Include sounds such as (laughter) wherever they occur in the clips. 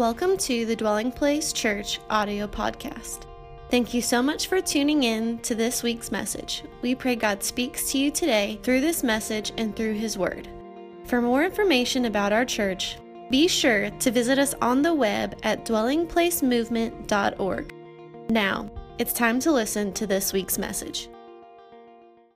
Welcome to the Dwelling Place Church audio podcast. Thank you so much for tuning in to this week's message. We pray God speaks to you today through this message and through His Word. For more information about our church, be sure to visit us on the web at dwellingplacemovement.org. Now, it's time to listen to this week's message.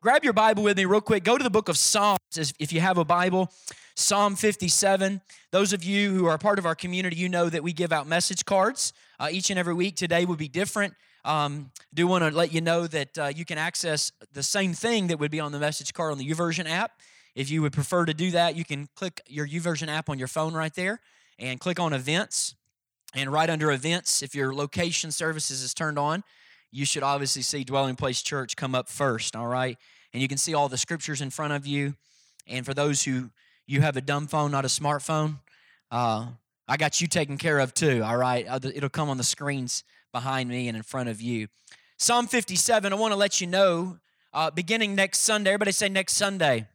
Grab your Bible with me real quick. Go to the book of Psalms if you have a Bible. Psalm 57. Those of you who are part of our community, you know that we give out message cards uh, each and every week. Today will be different. Um, do want to let you know that uh, you can access the same thing that would be on the message card on the YouVersion app. If you would prefer to do that, you can click your YouVersion app on your phone right there and click on events. And right under events, if your location services is turned on, you should obviously see Dwelling Place Church come up first, all right? And you can see all the scriptures in front of you. And for those who you have a dumb phone, not a smartphone, uh, I got you taken care of too, all right? It'll come on the screens behind me and in front of you. Psalm 57, I want to let you know, uh, beginning next Sunday, everybody say next Sunday.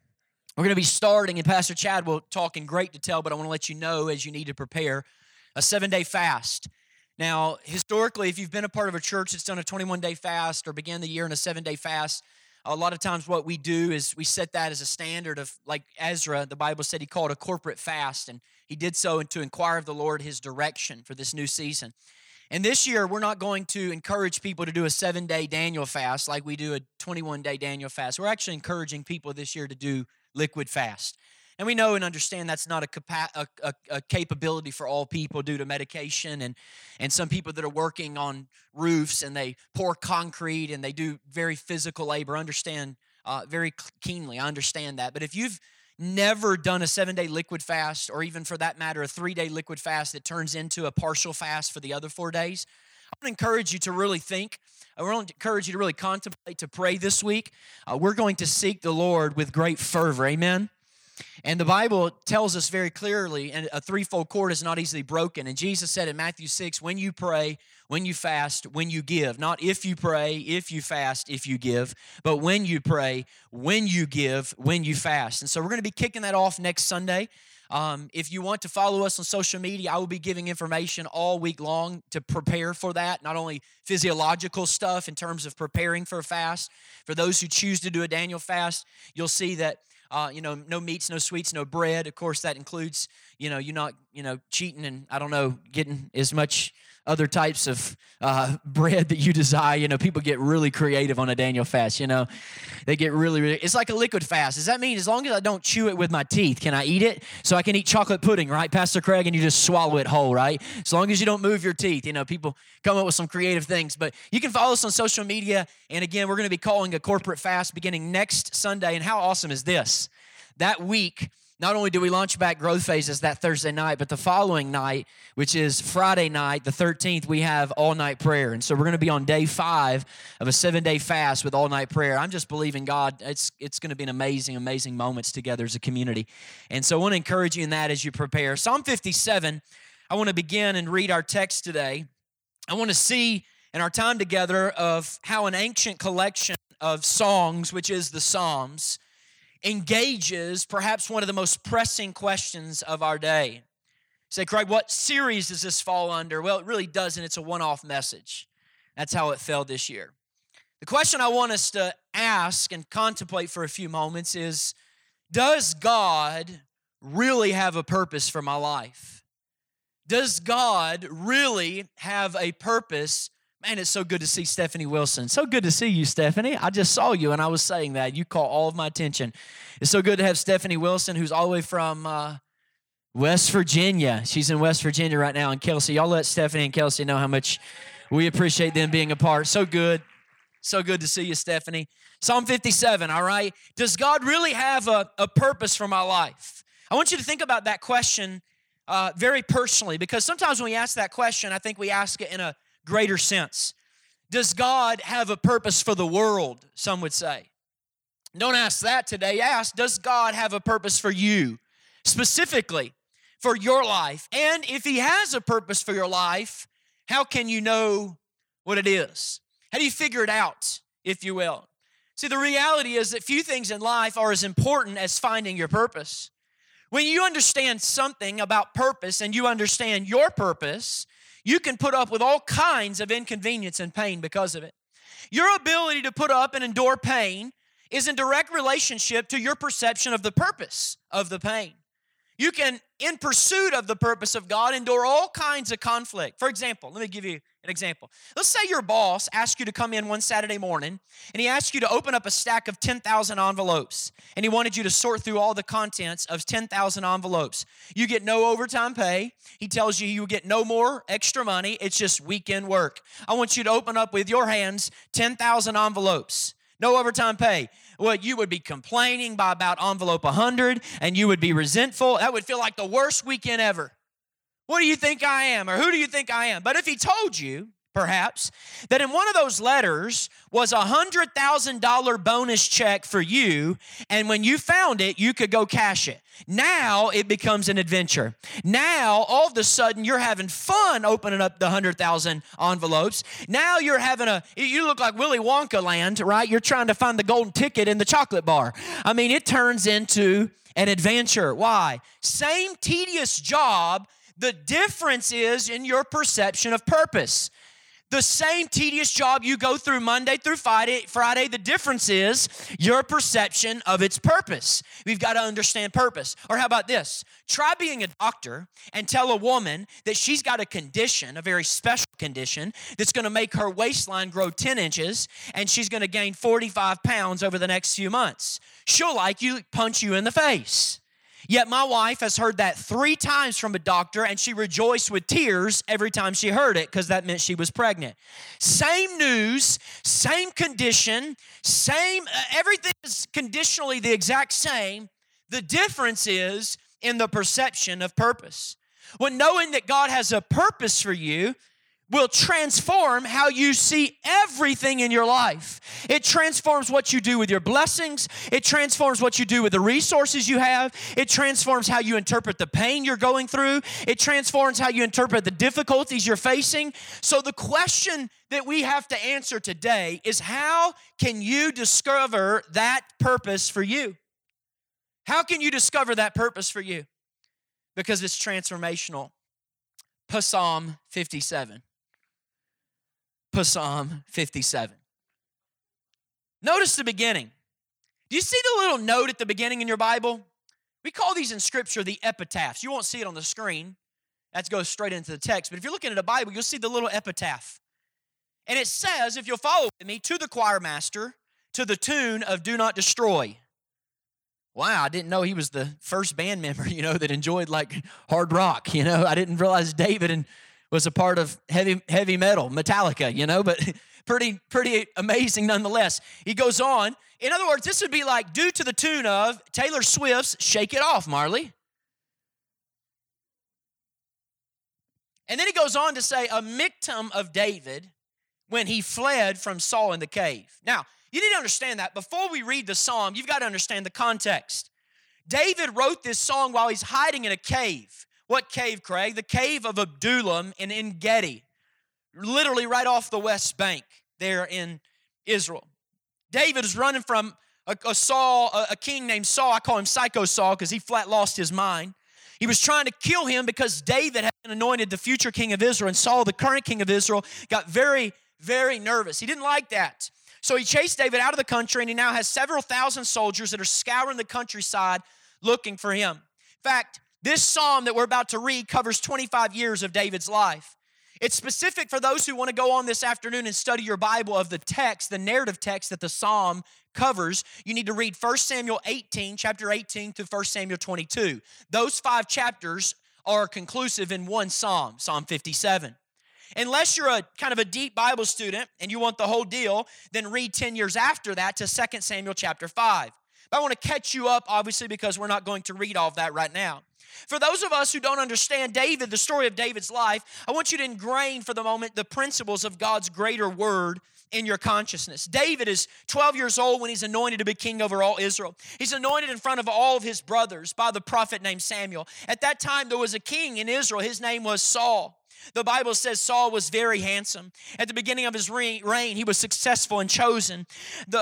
We're going to be starting, and Pastor Chad will talk in great detail, but I want to let you know as you need to prepare a seven day fast. Now, historically, if you've been a part of a church that's done a 21 day fast or began the year in a seven day fast, a lot of times what we do is we set that as a standard of like ezra the bible said he called a corporate fast and he did so to inquire of the lord his direction for this new season. And this year we're not going to encourage people to do a seven day daniel fast like we do a 21 day daniel fast. We're actually encouraging people this year to do liquid fast and we know and understand that's not a, capa- a, a, a, capability for all people due to medication and, and some people that are working on roofs and they pour concrete and they do very physical labor. Understand uh, very keenly. I understand that. But if you've never done a seven day liquid fast, or even for that matter, a three day liquid fast that turns into a partial fast for the other four days, I want to encourage you to really think. I want to encourage you to really contemplate, to pray this week. Uh, we're going to seek the Lord with great fervor. Amen. And the Bible tells us very clearly, and a threefold cord is not easily broken. And Jesus said in Matthew 6, when you pray, when you fast, when you give. Not if you pray, if you fast, if you give, but when you pray, when you give, when you fast. And so we're going to be kicking that off next Sunday. Um, if you want to follow us on social media, I will be giving information all week long to prepare for that. Not only physiological stuff in terms of preparing for a fast. For those who choose to do a Daniel fast, you'll see that uh, you know, no meats, no sweets, no bread. Of course, that includes, you know, you're not, you know, cheating and I don't know, getting as much other types of uh, bread that you desire. You know, people get really creative on a Daniel fast. You know, they get really, really. It's like a liquid fast. Does that mean as long as I don't chew it with my teeth, can I eat it? So I can eat chocolate pudding, right, Pastor Craig? And you just swallow it whole, right? As long as you don't move your teeth. You know, people come up with some creative things. But you can follow us on social media. And again, we're going to be calling a corporate fast beginning next Sunday. And how awesome is this? That week not only do we launch back growth phases that Thursday night, but the following night, which is Friday night, the 13th, we have all night prayer. And so we're going to be on day five of a seven day fast with all night prayer. I'm just believing God, it's, it's going to be an amazing, amazing moments together as a community. And so I want to encourage you in that as you prepare. Psalm 57, I want to begin and read our text today. I want to see in our time together of how an ancient collection of songs, which is the Psalms, engages perhaps one of the most pressing questions of our day. say, Craig, what series does this fall under? Well, it really doesn't. It's a one off message. That's how it fell this year. The question I want us to ask and contemplate for a few moments is Does God really have a purpose for my life? Does God really have a purpose Man, it's so good to see Stephanie Wilson. So good to see you, Stephanie. I just saw you and I was saying that. You caught all of my attention. It's so good to have Stephanie Wilson, who's all the way from uh, West Virginia. She's in West Virginia right now. And Kelsey, y'all let Stephanie and Kelsey know how much we appreciate them being a part. So good. So good to see you, Stephanie. Psalm 57, all right? Does God really have a, a purpose for my life? I want you to think about that question uh, very personally because sometimes when we ask that question, I think we ask it in a greater sense. Does God have a purpose for the world? Some would say. Don't ask that today. Ask, does God have a purpose for you? Specifically, for your life. And if He has a purpose for your life, how can you know what it is? How do you figure it out, if you will? See, the reality is that few things in life are as important as finding your purpose. When you understand something about purpose and you understand your purpose, you can put up with all kinds of inconvenience and pain because of it. Your ability to put up and endure pain is in direct relationship to your perception of the purpose of the pain. You can, in pursuit of the purpose of God, endure all kinds of conflict. For example, let me give you an example. Let's say your boss asks you to come in one Saturday morning and he asked you to open up a stack of 10,000 envelopes and he wanted you to sort through all the contents of 10,000 envelopes. You get no overtime pay. He tells you you get no more extra money. It's just weekend work. I want you to open up with your hands 10,000 envelopes. No overtime pay well, you would be complaining by about envelope 100 and you would be resentful. That would feel like the worst weekend ever. What do you think I am? Or who do you think I am? But if he told you, perhaps, that in one of those letters was a $100,000 bonus check for you, and when you found it, you could go cash it. Now it becomes an adventure. Now, all of a sudden, you're having fun opening up the 100,000 envelopes. Now you're having a, you look like Willy Wonka land, right? You're trying to find the golden ticket in the chocolate bar. I mean, it turns into an adventure. Why? Same tedious job. The difference is in your perception of purpose the same tedious job you go through Monday through Friday, Friday, the difference is your perception of its purpose. We've got to understand purpose. Or how about this? Try being a doctor and tell a woman that she's got a condition, a very special condition, that's going to make her waistline grow 10 inches and she's going to gain 45 pounds over the next few months. She'll like you, punch you in the face. Yet my wife has heard that three times from a doctor, and she rejoiced with tears every time she heard it because that meant she was pregnant. Same news, same condition, same, uh, everything is conditionally the exact same. The difference is in the perception of purpose. When knowing that God has a purpose for you, will transform how you see everything in your life. It transforms what you do with your blessings. It transforms what you do with the resources you have. It transforms how you interpret the pain you're going through. It transforms how you interpret the difficulties you're facing. So, the question that we have to answer today is how can you discover that purpose for you? How can you discover that purpose for you? Because it's transformational. Psalm 57. Psalm 57. Notice the beginning. Do you see the little note at the beginning in your Bible? We call these in Scripture the epitaphs. You won't see it on the screen. That goes straight into the text. But if you're looking at a Bible, you'll see the little epitaph. And it says, if you'll follow me, to the choir master, to the tune of Do Not Destroy. Wow, I didn't know he was the first band member, (laughs) you know, that enjoyed like hard rock. You know, I didn't realize David and was a part of heavy heavy metal, Metallica, you know, but (laughs) pretty pretty amazing nonetheless. He goes on. In other words, this would be like due to the tune of Taylor Swift's "Shake It Off," Marley. And then he goes on to say a Michtam of David when he fled from Saul in the cave. Now, you need to understand that before we read the psalm, you've got to understand the context. David wrote this song while he's hiding in a cave. What cave, Craig? The cave of Adullam in En Gedi, literally right off the west bank there in Israel. David is running from a, a Saul, a, a king named Saul. I call him Psycho Saul because he flat lost his mind. He was trying to kill him because David had been anointed the future king of Israel, and Saul, the current king of Israel, got very, very nervous. He didn't like that. So he chased David out of the country, and he now has several thousand soldiers that are scouring the countryside looking for him. In fact, this psalm that we're about to read covers 25 years of David's life. It's specific for those who want to go on this afternoon and study your Bible of the text, the narrative text that the psalm covers. You need to read 1 Samuel 18, chapter 18 to 1 Samuel 22. Those five chapters are conclusive in one psalm, Psalm 57. Unless you're a kind of a deep Bible student and you want the whole deal, then read 10 years after that to 2 Samuel chapter 5. But I want to catch you up, obviously, because we're not going to read all of that right now. For those of us who don't understand David, the story of David's life, I want you to ingrain for the moment the principles of God's greater word in your consciousness. David is 12 years old when he's anointed to be king over all Israel. He's anointed in front of all of his brothers by the prophet named Samuel. At that time, there was a king in Israel. His name was Saul. The Bible says Saul was very handsome. At the beginning of his reign, he was successful and chosen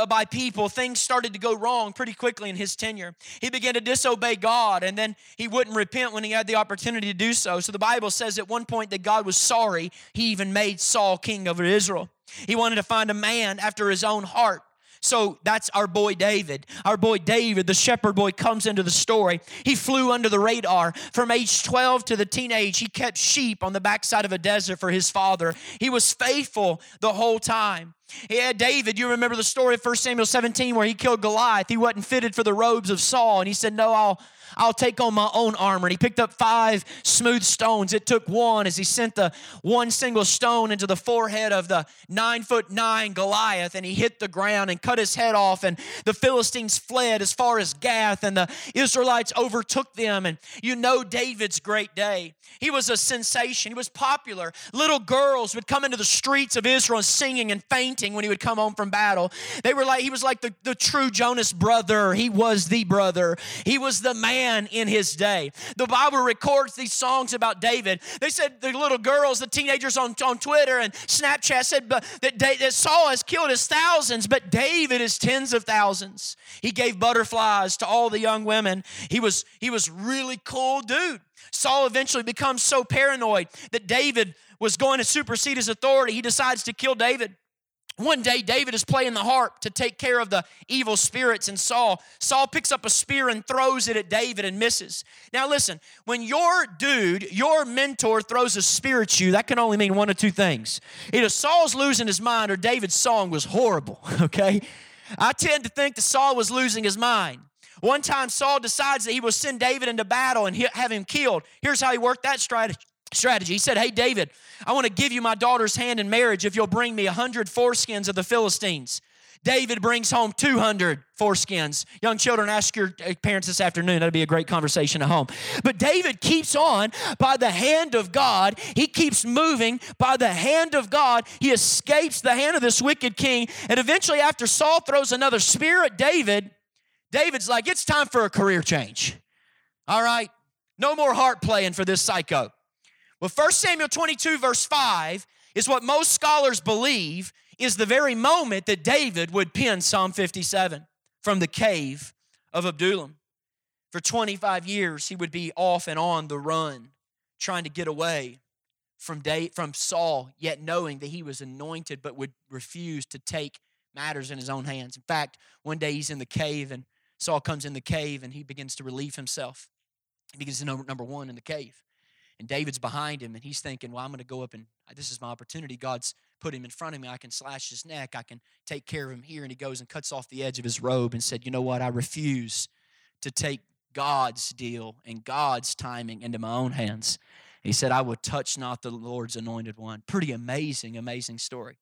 by people. Things started to go wrong pretty quickly in his tenure. He began to disobey God, and then he wouldn't repent when he had the opportunity to do so. So the Bible says at one point that God was sorry. He even made Saul king over Israel. He wanted to find a man after his own heart. So that's our boy David. Our boy David, the shepherd boy, comes into the story. He flew under the radar. From age 12 to the teenage, he kept sheep on the backside of a desert for his father. He was faithful the whole time. Had David, you remember the story of 1 Samuel 17 where he killed Goliath. He wasn't fitted for the robes of Saul, and he said, No, I'll I'll take on my own armor. And he picked up five smooth stones. It took one as he sent the one single stone into the forehead of the nine foot nine Goliath, and he hit the ground and cut his head off. And the Philistines fled as far as Gath, and the Israelites overtook them. And you know David's great day. He was a sensation, he was popular. Little girls would come into the streets of Israel singing and fainting when he would come home from battle. They were like, he was like the, the true Jonas brother. He was the brother. He was the man in his day. The Bible records these songs about David. They said the little girls, the teenagers on, on Twitter and Snapchat said that, that Saul has killed his thousands, but David is tens of thousands. He gave butterflies to all the young women. He was, he was really cool dude. Saul eventually becomes so paranoid that David was going to supersede his authority. He decides to kill David. One day, David is playing the harp to take care of the evil spirits and Saul. Saul picks up a spear and throws it at David and misses. Now, listen, when your dude, your mentor, throws a spear at you, that can only mean one of two things. Either Saul's losing his mind or David's song was horrible, (laughs) okay? I tend to think that Saul was losing his mind. One time, Saul decides that he will send David into battle and have him killed. Here's how he worked that strategy strategy. He said, Hey, David, I want to give you my daughter's hand in marriage if you'll bring me a 100 foreskins of the Philistines. David brings home 200 foreskins. Young children, ask your parents this afternoon. That'll be a great conversation at home. But David keeps on by the hand of God. He keeps moving by the hand of God. He escapes the hand of this wicked king. And eventually, after Saul throws another spear at David, David's like, It's time for a career change. All right? No more heart playing for this psycho. Well, 1 Samuel 22, verse 5, is what most scholars believe is the very moment that David would pen Psalm 57 from the cave of Adullam. For 25 years, he would be off and on the run, trying to get away from, from Saul, yet knowing that he was anointed but would refuse to take matters in his own hands. In fact, one day he's in the cave, and Saul comes in the cave and he begins to relieve himself. He begins to know number one in the cave. And David's behind him, and he's thinking, Well, I'm going to go up and uh, this is my opportunity. God's put him in front of me. I can slash his neck. I can take care of him here. And he goes and cuts off the edge of his robe and said, You know what? I refuse to take God's deal and God's timing into my own hands. He said, I will touch not the Lord's anointed one. Pretty amazing, amazing story.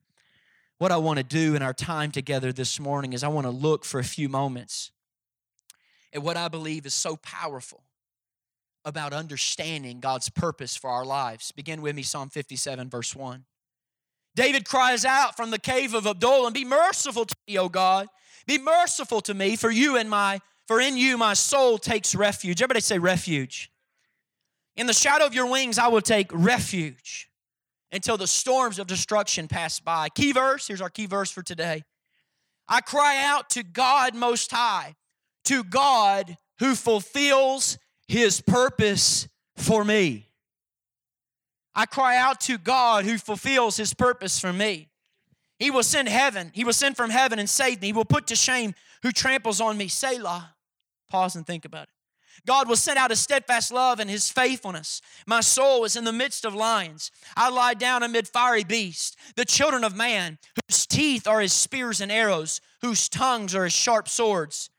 What I want to do in our time together this morning is I want to look for a few moments at what I believe is so powerful about understanding God's purpose for our lives. Begin with me, Psalm 57, verse 1. David cries out from the cave of Adullam, Be merciful to me, O God. Be merciful to me, for you and my for in you my soul takes refuge. Everybody say refuge. In the shadow of your wings I will take refuge until the storms of destruction pass by. Key verse, here's our key verse for today. I cry out to God most high, to God who fulfills his purpose for me. I cry out to God who fulfills his purpose for me. He will send heaven, he will send from heaven and save me. He will put to shame who tramples on me. Selah. Pause and think about it. God will send out his steadfast love and his faithfulness. My soul is in the midst of lions. I lie down amid fiery beasts, the children of man, whose teeth are as spears and arrows, whose tongues are as sharp swords.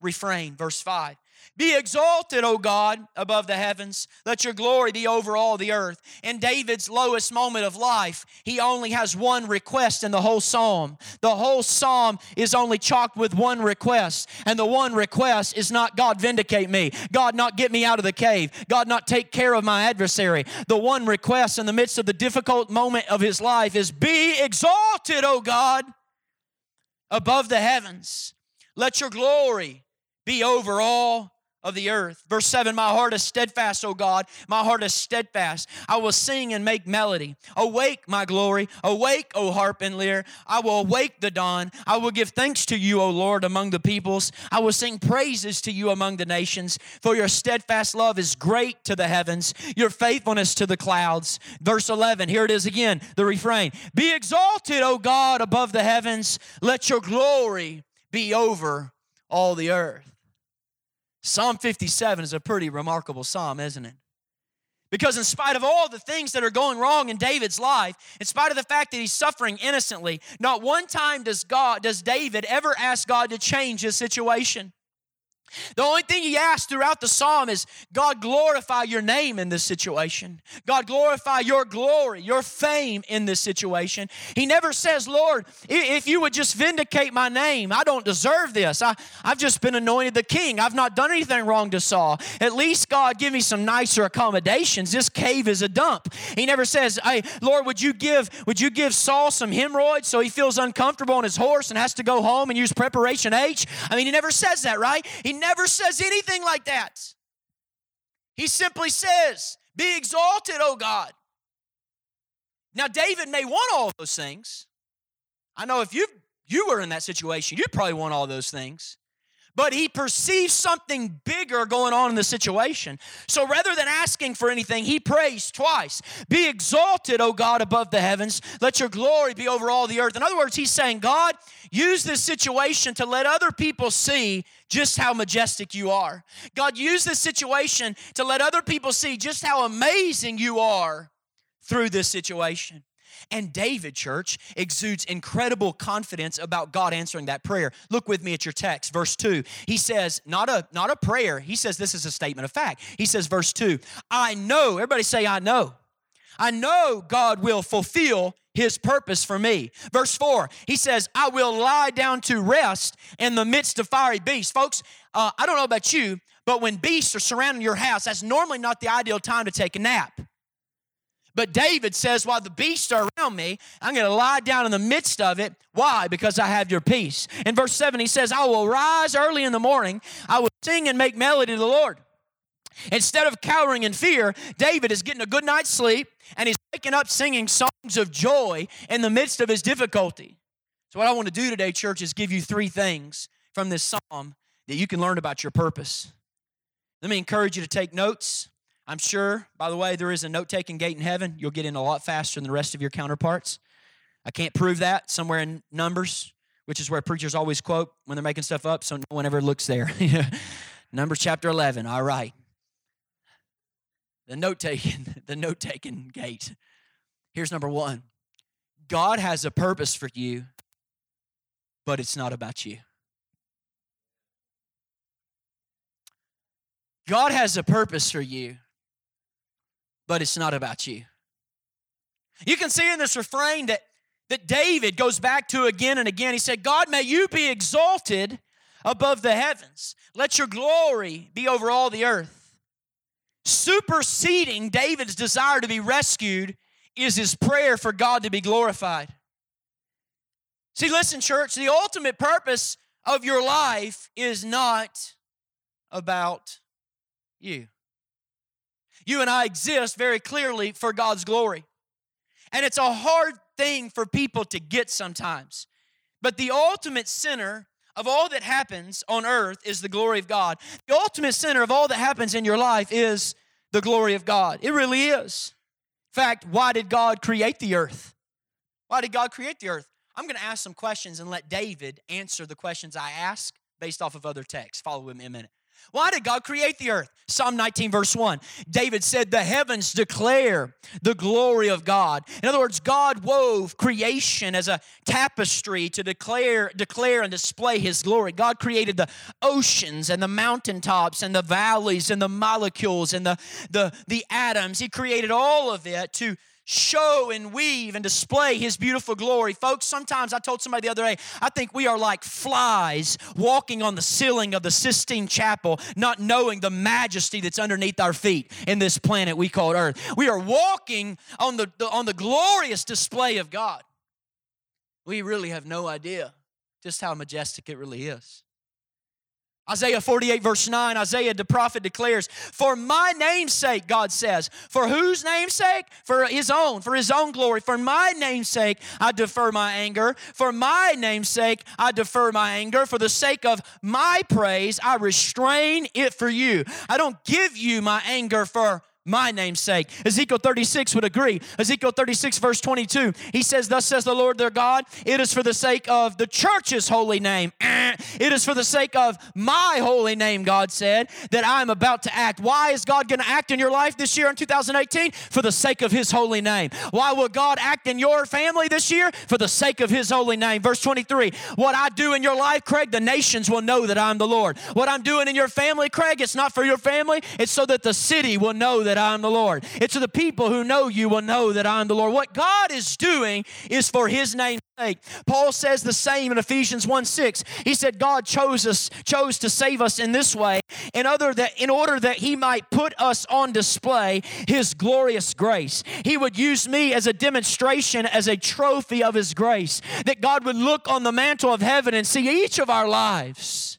Refrain, verse 5. Be exalted, O God, above the heavens. Let your glory be over all the earth. In David's lowest moment of life, he only has one request in the whole psalm. The whole psalm is only chalked with one request. And the one request is not God vindicate me, God not get me out of the cave, God not take care of my adversary. The one request in the midst of the difficult moment of his life is be exalted, O God, above the heavens. Let your glory be over all of the earth. Verse 7 My heart is steadfast, O God. My heart is steadfast. I will sing and make melody. Awake, my glory. Awake, O harp and lyre. I will awake the dawn. I will give thanks to you, O Lord, among the peoples. I will sing praises to you among the nations. For your steadfast love is great to the heavens, your faithfulness to the clouds. Verse 11, here it is again, the refrain Be exalted, O God, above the heavens. Let your glory be over all the earth. Psalm 57 is a pretty remarkable psalm, isn't it? Because, in spite of all the things that are going wrong in David's life, in spite of the fact that he's suffering innocently, not one time does God, does David ever ask God to change his situation. The only thing he asks throughout the psalm is God, glorify your name in this situation. God, glorify your glory, your fame in this situation. He never says, Lord, if you would just vindicate my name, I don't deserve this. I, I've just been anointed the king. I've not done anything wrong to Saul. At least, God, give me some nicer accommodations. This cave is a dump. He never says, Hey, Lord, would you give, would you give Saul some hemorrhoids so he feels uncomfortable on his horse and has to go home and use preparation H? I mean, he never says that, right? He never says anything like that. He simply says, Be exalted, O God. Now, David may want all those things. I know if you you were in that situation, you'd probably want all those things but he perceives something bigger going on in the situation. So rather than asking for anything, he prays twice Be exalted, O God, above the heavens. Let your glory be over all the earth. In other words, he's saying, God, use this situation to let other people see just how majestic you are. God, use this situation to let other people see just how amazing you are through this situation. And David, church, exudes incredible confidence about God answering that prayer. Look with me at your text, verse 2. He says, not a, not a prayer, he says this is a statement of fact. He says, verse 2, I know, everybody say, I know. I know God will fulfill his purpose for me. Verse 4, he says, I will lie down to rest in the midst of fiery beasts. Folks, uh, I don't know about you, but when beasts are surrounding your house, that's normally not the ideal time to take a nap. But David says, While the beasts are around me, I'm going to lie down in the midst of it. Why? Because I have your peace. In verse 7, he says, I will rise early in the morning, I will sing and make melody to the Lord. Instead of cowering in fear, David is getting a good night's sleep and he's waking up singing songs of joy in the midst of his difficulty. So, what I want to do today, church, is give you three things from this psalm that you can learn about your purpose. Let me encourage you to take notes. I'm sure, by the way, there is a note taking gate in heaven. You'll get in a lot faster than the rest of your counterparts. I can't prove that somewhere in Numbers, which is where preachers always quote when they're making stuff up, so no one ever looks there. (laughs) Numbers chapter 11. All right. The note taking, (laughs) the note taking gate. Here's number one God has a purpose for you, but it's not about you. God has a purpose for you, but it's not about you. You can see in this refrain that, that David goes back to again and again. He said, God, may you be exalted above the heavens. Let your glory be over all the earth. Superseding David's desire to be rescued is his prayer for God to be glorified. See, listen, church, the ultimate purpose of your life is not about you. You and I exist very clearly for God's glory. And it's a hard thing for people to get sometimes. But the ultimate center of all that happens on earth is the glory of God. The ultimate center of all that happens in your life is the glory of God. It really is. In fact, why did God create the earth? Why did God create the earth? I'm going to ask some questions and let David answer the questions I ask based off of other texts. Follow him in a minute. Why did God create the earth? Psalm 19, verse 1. David said, The heavens declare the glory of God. In other words, God wove creation as a tapestry to declare, declare and display his glory. God created the oceans and the mountaintops and the valleys and the molecules and the, the, the atoms. He created all of it to show and weave and display his beautiful glory. Folks, sometimes I told somebody the other day, I think we are like flies walking on the ceiling of the Sistine Chapel, not knowing the majesty that's underneath our feet in this planet we call Earth. We are walking on the, on the glorious display of God. We really have no idea just how majestic it really is. Isaiah 48, verse 9, Isaiah the prophet declares, For my name's sake, God says, for whose name's sake? For his own, for his own glory. For my name's sake, I defer my anger. For my name's sake, I defer my anger. For the sake of my praise, I restrain it for you. I don't give you my anger for my name's sake. Ezekiel 36 would agree. Ezekiel 36, verse 22, he says, Thus says the Lord their God, it is for the sake of the church's holy name. (clears throat) It is for the sake of my holy name, God said, that I'm about to act. Why is God going to act in your life this year in 2018? For the sake of his holy name. Why will God act in your family this year? For the sake of his holy name. Verse 23, what I do in your life, Craig, the nations will know that I'm the Lord. What I'm doing in your family, Craig, it's not for your family, it's so that the city will know that I'm the Lord. It's the people who know you will know that I'm the Lord. What God is doing is for his name's sake. Paul says the same in Ephesians 1 6. He said, God chose us, chose to save us in this way, in other that in order that he might put us on display his glorious grace. He would use me as a demonstration, as a trophy of his grace. That God would look on the mantle of heaven and see each of our lives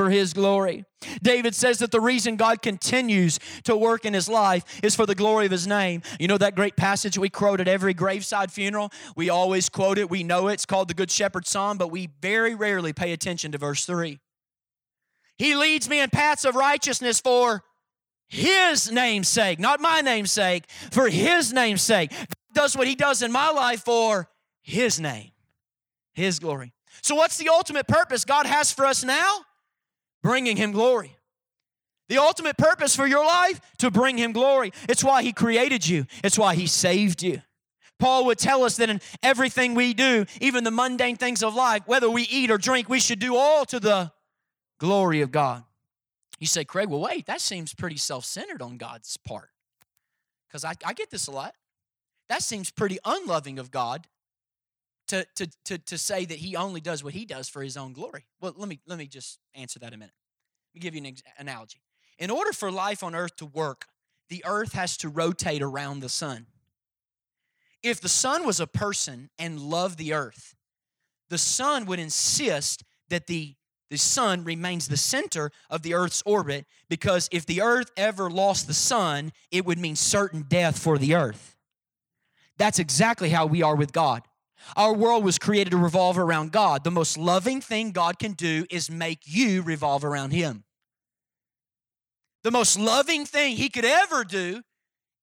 for his glory. David says that the reason God continues to work in his life is for the glory of his name. You know that great passage we quote at every graveside funeral? We always quote it, we know it. It's called the Good Shepherd Psalm, but we very rarely pay attention to verse 3. He leads me in paths of righteousness for his name's sake, not my name's sake, for his name's sake. God does what he does in my life for his name, his glory. So, what's the ultimate purpose God has for us now? Bringing him glory. The ultimate purpose for your life to bring him glory. It's why he created you. It's why he saved you. Paul would tell us that in everything we do, even the mundane things of life, whether we eat or drink, we should do all to the glory of God. You say, Craig, well, wait, that seems pretty self centered on God's part. Because I, I get this a lot. That seems pretty unloving of God to, to, to, to say that he only does what he does for his own glory. Well, let me, let me just answer that a minute. Let me give you an ex- analogy. In order for life on earth to work, the earth has to rotate around the sun. If the sun was a person and loved the earth, the sun would insist that the, the sun remains the center of the earth's orbit because if the earth ever lost the sun, it would mean certain death for the earth. That's exactly how we are with God. Our world was created to revolve around God. The most loving thing God can do is make you revolve around Him. The most loving thing He could ever do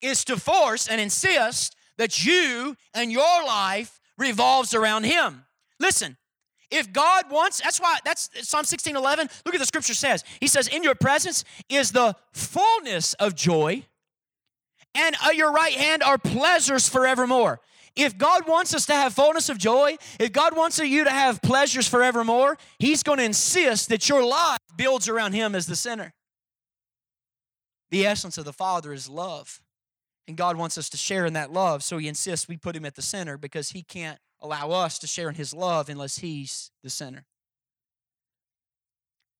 is to force and insist that you and your life revolves around Him. Listen, if God wants, that's why, that's Psalm 16 11. Look at the scripture says. He says, In your presence is the fullness of joy, and at your right hand are pleasures forevermore. If God wants us to have fullness of joy, if God wants you to have pleasures forevermore, He's going to insist that your life builds around Him as the center. The essence of the Father is love. And God wants us to share in that love, so He insists we put Him at the center because He can't allow us to share in His love unless He's the center.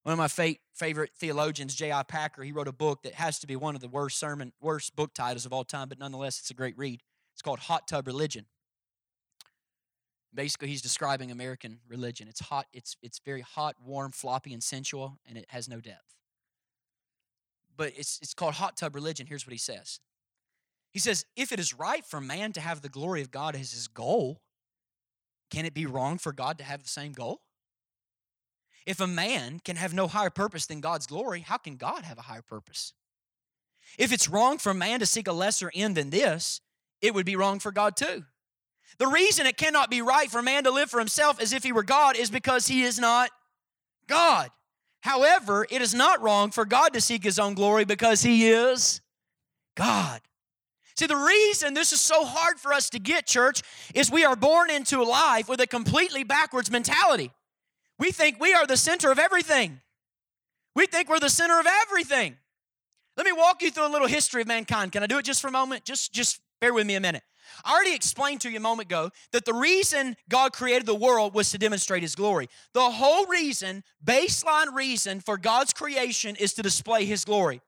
One of my favorite theologians, J.I. Packer, he wrote a book that has to be one of the worst sermon, worst book titles of all time, but nonetheless, it's a great read. It's called Hot Tub Religion. Basically, he's describing American religion. It's hot, it's, it's very hot, warm, floppy, and sensual, and it has no depth. But it's, it's called hot tub religion. Here's what he says He says, If it is right for man to have the glory of God as his goal, can it be wrong for God to have the same goal? If a man can have no higher purpose than God's glory, how can God have a higher purpose? If it's wrong for man to seek a lesser end than this, it would be wrong for God too. The reason it cannot be right for man to live for himself as if he were God is because he is not God. However, it is not wrong for God to seek his own glory because he is God. See, the reason this is so hard for us to get, church, is we are born into life with a completely backwards mentality. We think we are the center of everything. We think we're the center of everything. Let me walk you through a little history of mankind. Can I do it just for a moment? Just, just Bear with me a minute. I already explained to you a moment ago that the reason God created the world was to demonstrate His glory. The whole reason, baseline reason for God's creation is to display His glory.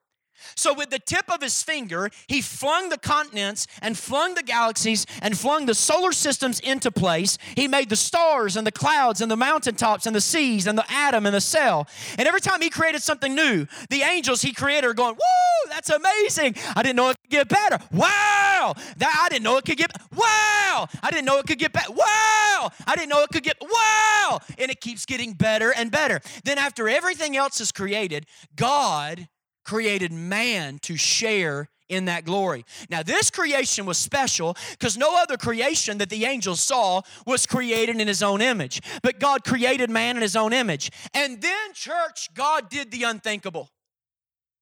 So, with the tip of his finger, he flung the continents and flung the galaxies and flung the solar systems into place. He made the stars and the clouds and the mountaintops and the seas and the atom and the cell. And every time he created something new, the angels he created are going, Woo, that's amazing. I didn't know it could get better. Wow. That, I didn't know it could get, wow. I didn't know it could get better. Wow. I didn't know it could get, wow. And it keeps getting better and better. Then, after everything else is created, God created man to share in that glory. Now, this creation was special because no other creation that the angels saw was created in his own image. But God created man in his own image. And then, church, God did the unthinkable.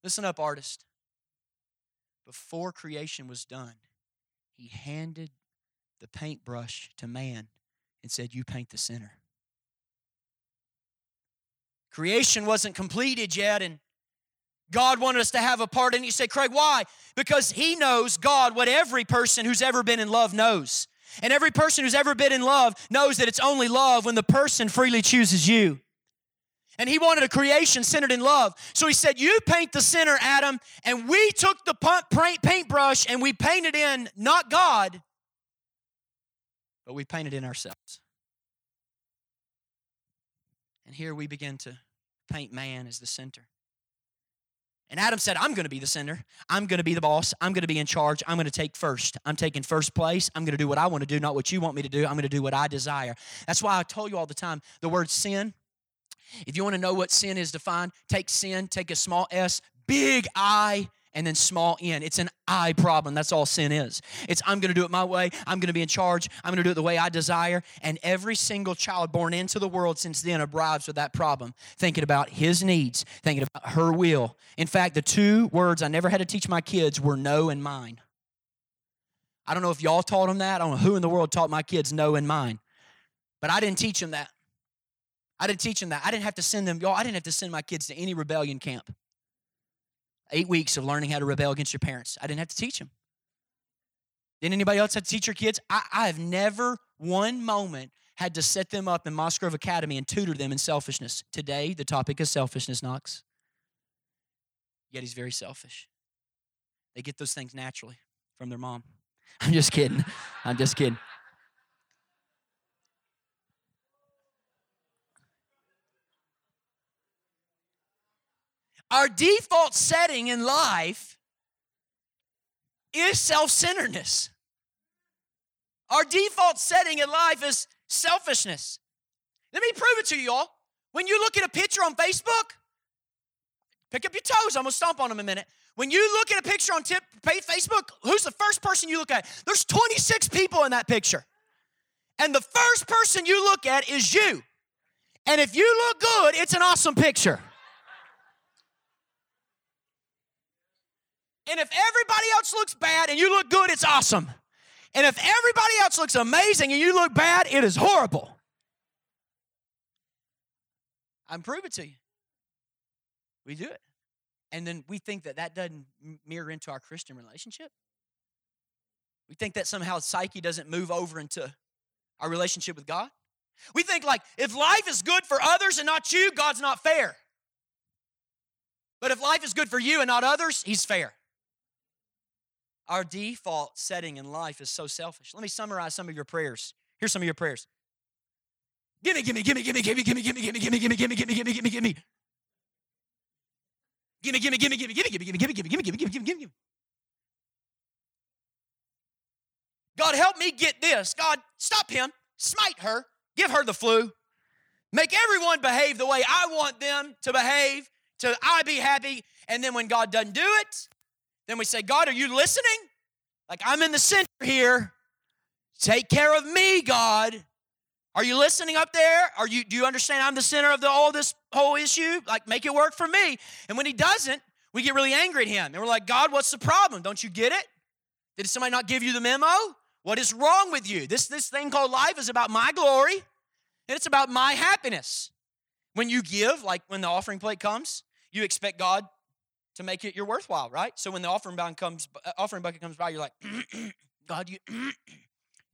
Listen up, artist. Before creation was done, he handed the paintbrush to man and said, You paint the center. Creation wasn't completed yet, and God wanted us to have a part in it. You say, Craig, why? Because He knows, God, what every person who's ever been in love knows. And every person who's ever been in love knows that it's only love when the person freely chooses you. And he wanted a creation centered in love. So he said, You paint the center, Adam. And we took the paintbrush and we painted in not God, but we painted in ourselves. And here we begin to paint man as the center. And Adam said, I'm going to be the center. I'm going to be the boss. I'm going to be in charge. I'm going to take first. I'm taking first place. I'm going to do what I want to do, not what you want me to do. I'm going to do what I desire. That's why I told you all the time the word sin. If you want to know what sin is defined, take sin, take a small s, big I, and then small n. It's an I problem. That's all sin is. It's I'm going to do it my way. I'm going to be in charge. I'm going to do it the way I desire. And every single child born into the world since then arrives with that problem, thinking about his needs, thinking about her will. In fact, the two words I never had to teach my kids were no and mine. I don't know if y'all taught them that. I don't know who in the world taught my kids no and mine. But I didn't teach them that. I didn't teach them that. I didn't have to send them, y'all, I didn't have to send my kids to any rebellion camp. Eight weeks of learning how to rebel against your parents. I didn't have to teach them. Didn't anybody else have to teach your kids? I, I have never one moment had to set them up in Mossgrove Academy and tutor them in selfishness. Today, the topic is selfishness, Knox. Yet he's very selfish. They get those things naturally from their mom. (laughs) I'm just kidding. I'm just kidding. Our default setting in life is self centeredness. Our default setting in life is selfishness. Let me prove it to you all. When you look at a picture on Facebook, pick up your toes, I'm gonna stomp on them a minute. When you look at a picture on tip, Facebook, who's the first person you look at? There's 26 people in that picture. And the first person you look at is you. And if you look good, it's an awesome picture. And if everybody else looks bad and you look good, it's awesome. And if everybody else looks amazing and you look bad, it is horrible. I'm prove it to you. We do it. And then we think that that doesn't mirror into our Christian relationship. We think that somehow psyche doesn't move over into our relationship with God. We think like if life is good for others and not you, God's not fair. But if life is good for you and not others, He's fair. Our default setting in life is so selfish. Let me summarize some of your prayers. Here's some of your prayers. Gimme, gimme, gimme, gimme, gimme, gimme, gimme, gimme, gimme, gimme, gimme, gimme, gimme, gimme, gimme. Gimme, gimme, gimme, gimme, gimme, gimme, gimme, gimme, gimme, gimme, gimme, gimme, gimme, gimme. Gimme. God, help me get this. God, stop him. Smite her. Give her the flu. Make everyone behave the way I want them to behave, to I be happy. And then when God doesn't do it, then we say, God, are you listening? Like I'm in the center here. Take care of me, God. Are you listening up there? Are you do you understand I'm the center of the, all this whole issue? Like make it work for me. And when he doesn't, we get really angry at him. And we're like, God, what's the problem? Don't you get it? Did somebody not give you the memo? What is wrong with you? This this thing called life is about my glory and it's about my happiness. When you give, like when the offering plate comes, you expect God to make it your worthwhile, right? So when the offering bucket comes, uh, offering bucket comes by, you're like, (clears throat) God, you,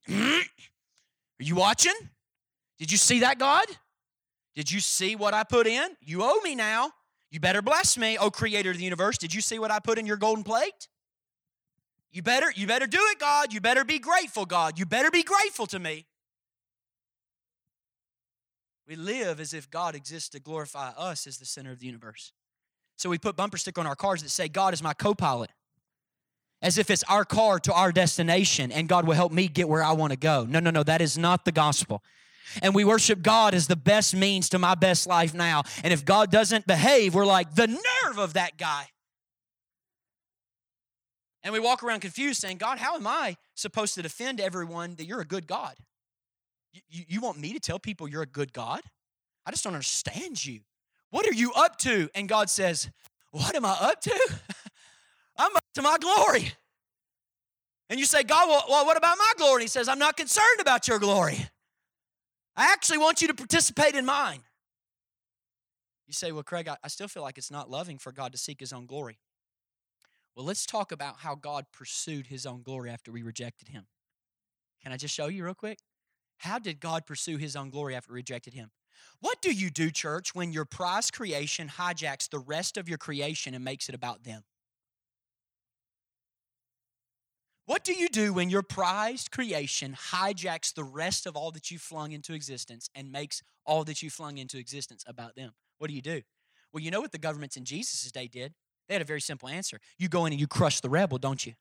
are (clears throat) you watching? Did you see that, God? Did you see what I put in? You owe me now. You better bless me, oh creator of the universe. Did you see what I put in your golden plate? You better, you better do it, God. You better be grateful, God. You better be grateful to me. We live as if God exists to glorify us as the center of the universe. So we put bumper sticker on our cars that say, God is my co pilot, as if it's our car to our destination and God will help me get where I want to go. No, no, no, that is not the gospel. And we worship God as the best means to my best life now. And if God doesn't behave, we're like, the nerve of that guy. And we walk around confused saying, God, how am I supposed to defend everyone that you're a good God? You, you, want me to tell people you're a good God? I just don't understand you. What are you up to? And God says, What am I up to? (laughs) I'm up to my glory. And you say, God, well, what about my glory? And He says, I'm not concerned about your glory. I actually want you to participate in mine. You say, Well, Craig, I, I still feel like it's not loving for God to seek His own glory. Well, let's talk about how God pursued his own glory after we rejected him. Can I just show you real quick? How did God pursue his own glory after we rejected him? What do you do, church, when your prized creation hijacks the rest of your creation and makes it about them? What do you do when your prized creation hijacks the rest of all that you flung into existence and makes all that you flung into existence about them? What do you do? Well, you know what the governments in Jesus' day did? They had a very simple answer. You go in and you crush the rebel, don't you?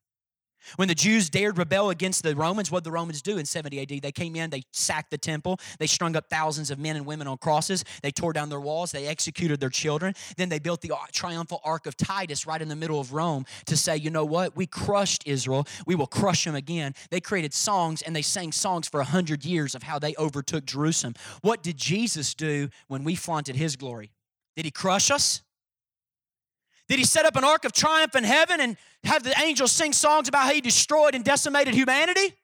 When the Jews dared rebel against the Romans, what did the Romans do in 70 AD? They came in, they sacked the temple, they strung up thousands of men and women on crosses, they tore down their walls, they executed their children. Then they built the triumphal ark of Titus right in the middle of Rome to say, you know what? We crushed Israel, we will crush them again. They created songs and they sang songs for 100 years of how they overtook Jerusalem. What did Jesus do when we flaunted his glory? Did he crush us? Did he set up an ark of triumph in heaven and have the angels sing songs about how he destroyed and decimated humanity?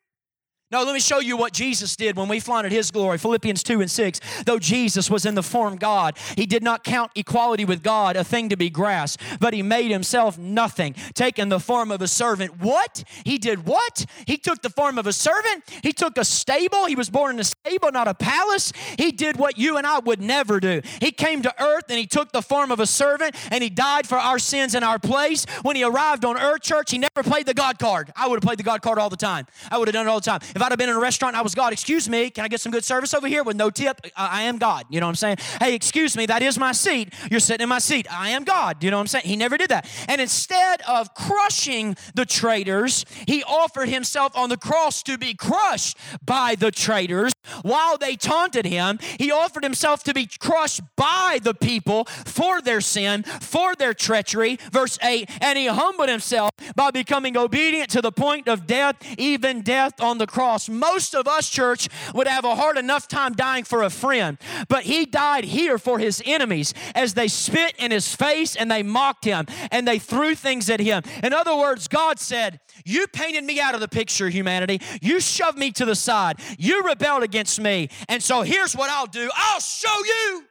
No, let me show you what Jesus did when we flaunted his glory. Philippians 2 and 6. Though Jesus was in the form God, he did not count equality with God a thing to be grasped, but he made himself nothing, taking the form of a servant. What? He did what? He took the form of a servant. He took a stable. He was born in a stable, not a palace. He did what you and I would never do. He came to earth and he took the form of a servant and he died for our sins in our place. When he arrived on earth, church, he never played the God card. I would have played the God card all the time. I would have done it all the time. If I'd have been in a restaurant I was God, excuse me, can I get some good service over here with no tip? I am God. You know what I'm saying? Hey, excuse me, that is my seat. You're sitting in my seat. I am God. You know what I'm saying? He never did that. And instead of crushing the traitors, he offered himself on the cross to be crushed by the traitors. While they taunted him, he offered himself to be crushed by the people for their sin, for their treachery. Verse 8, and he humbled himself by becoming obedient to the point of death, even death on the cross. Most of us, church, would have a hard enough time dying for a friend, but he died here for his enemies as they spit in his face and they mocked him and they threw things at him. In other words, God said, You painted me out of the picture, humanity. You shoved me to the side. You rebelled against me. And so here's what I'll do I'll show you.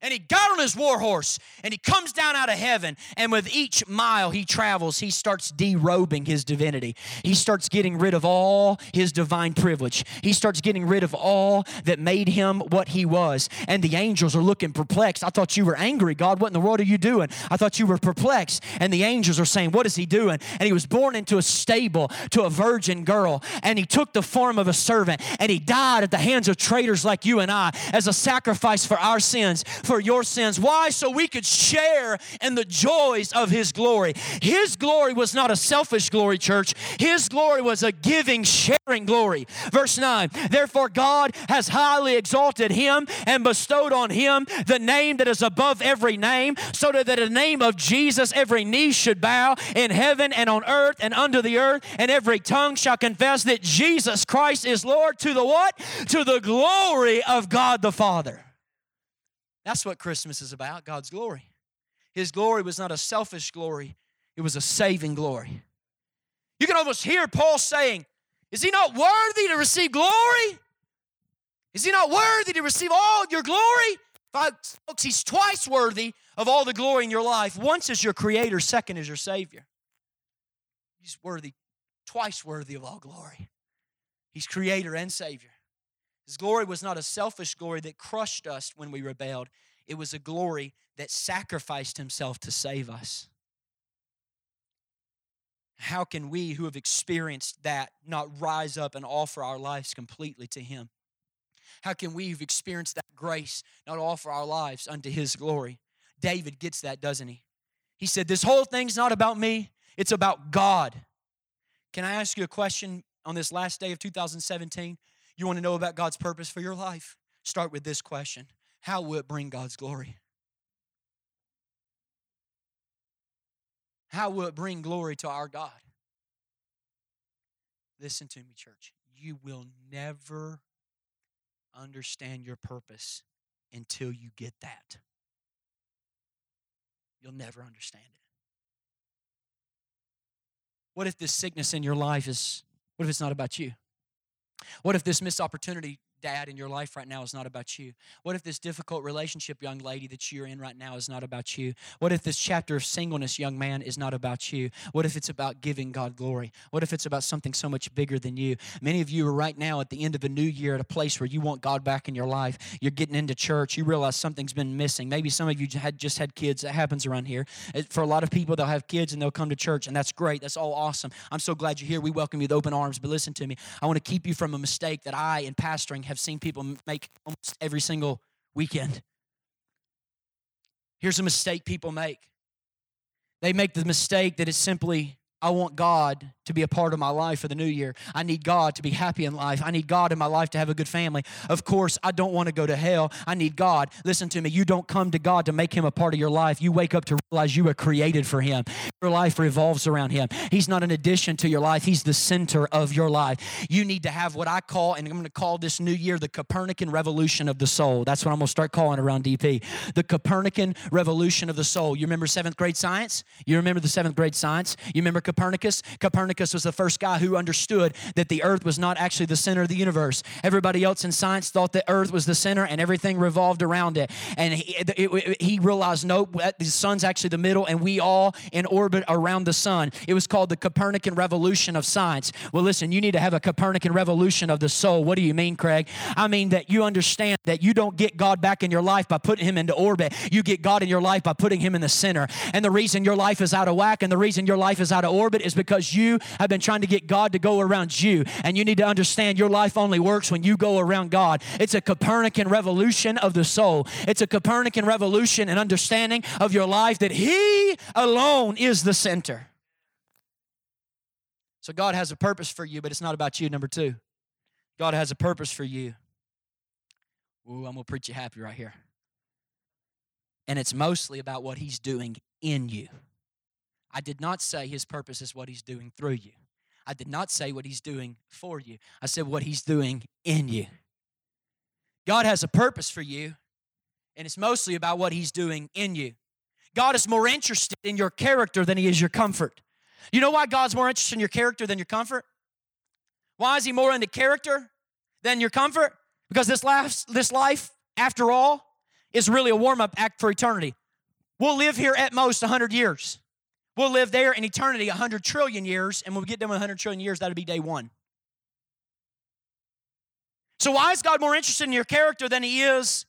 And he got on his war horse and he comes down out of heaven. And with each mile he travels, he starts derobing his divinity. He starts getting rid of all his divine privilege. He starts getting rid of all that made him what he was. And the angels are looking perplexed. I thought you were angry, God. What in the world are you doing? I thought you were perplexed. And the angels are saying, What is he doing? And he was born into a stable to a virgin girl. And he took the form of a servant. And he died at the hands of traitors like you and I as a sacrifice for our sins for your sins. Why? So we could share in the joys of His glory. His glory was not a selfish glory, church. His glory was a giving, sharing glory. Verse 9 Therefore, God has highly exalted Him and bestowed on Him the name that is above every name, so that in the name of Jesus every knee should bow in heaven and on earth and under the earth, and every tongue shall confess that Jesus Christ is Lord to the what? To the glory of God the Father. That's what Christmas is about God's glory. His glory was not a selfish glory, it was a saving glory. You can almost hear Paul saying, Is he not worthy to receive glory? Is he not worthy to receive all your glory? Folks, he's twice worthy of all the glory in your life. Once as your creator, second as your savior. He's worthy, twice worthy of all glory. He's creator and savior. His glory was not a selfish glory that crushed us when we rebelled. It was a glory that sacrificed himself to save us. How can we who have experienced that not rise up and offer our lives completely to him? How can we who've experienced that grace not offer our lives unto his glory? David gets that, doesn't he? He said, This whole thing's not about me, it's about God. Can I ask you a question on this last day of 2017? You want to know about God's purpose for your life? Start with this question How will it bring God's glory? How will it bring glory to our God? Listen to me, church. You will never understand your purpose until you get that. You'll never understand it. What if this sickness in your life is, what if it's not about you? What if this missed opportunity dad in your life right now is not about you? What if this difficult relationship, young lady, that you're in right now is not about you? What if this chapter of singleness, young man, is not about you? What if it's about giving God glory? What if it's about something so much bigger than you? Many of you are right now at the end of a new year at a place where you want God back in your life. You're getting into church, you realize something's been missing. Maybe some of you had just had kids. That happens around here. For a lot of people, they'll have kids and they'll come to church, and that's great. That's all awesome. I'm so glad you're here. We welcome you with open arms. But listen to me. I want to keep you from a mistake that I, in pastoring, have seen people make almost every single weekend. Here's a mistake people make they make the mistake that it's simply, I want God to be a part of my life for the new year. I need God to be happy in life. I need God in my life to have a good family. Of course, I don't want to go to hell. I need God. Listen to me. You don't come to God to make him a part of your life. You wake up to realize you were created for him. Your life revolves around him. He's not an addition to your life, he's the center of your life. You need to have what I call, and I'm going to call this new year the Copernican revolution of the soul. That's what I'm going to start calling around DP. The Copernican revolution of the soul. You remember seventh grade science? You remember the seventh grade science? You remember Copernicus? Copernicus Copernicus was the first guy who understood that the earth was not actually the center of the universe. Everybody else in science thought the earth was the center and everything revolved around it. And he, it, it, he realized, nope, the sun's actually the middle and we all in orbit around the sun. It was called the Copernican revolution of science. Well, listen, you need to have a Copernican revolution of the soul. What do you mean, Craig? I mean that you understand that you don't get God back in your life by putting him into orbit. You get God in your life by putting him in the center. And the reason your life is out of whack and the reason your life is out of orbit is because you have been trying to get God to go around you. And you need to understand your life only works when you go around God. It's a Copernican revolution of the soul, it's a Copernican revolution and understanding of your life that He alone is the center. So God has a purpose for you, but it's not about you. Number two, God has a purpose for you. Ooh, I'm gonna preach you happy right here. And it's mostly about what He's doing in you. I did not say his purpose is what he's doing through you. I did not say what he's doing for you. I said what he's doing in you. God has a purpose for you, and it's mostly about what he's doing in you. God is more interested in your character than he is your comfort. You know why God's more interested in your character than your comfort? Why is he more into character than your comfort? Because this life, this life, after all, is really a warm-up act for eternity. We'll live here at most 100 years. We'll live there in eternity 100 trillion years, and when we get done with 100 trillion years, that'll be day one. So, why is God more interested in your character than He is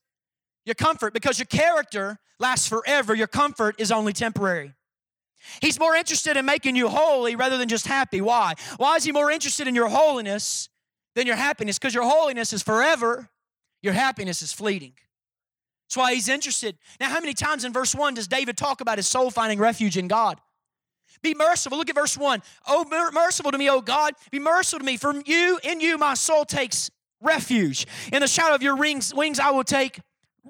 your comfort? Because your character lasts forever, your comfort is only temporary. He's more interested in making you holy rather than just happy. Why? Why is He more interested in your holiness than your happiness? Because your holiness is forever, your happiness is fleeting. That's why He's interested. Now, how many times in verse 1 does David talk about his soul finding refuge in God? Be merciful. Look at verse 1. Oh, merciful to me, oh God. Be merciful to me. From you, in you, my soul takes refuge. In the shadow of your wings, wings I will take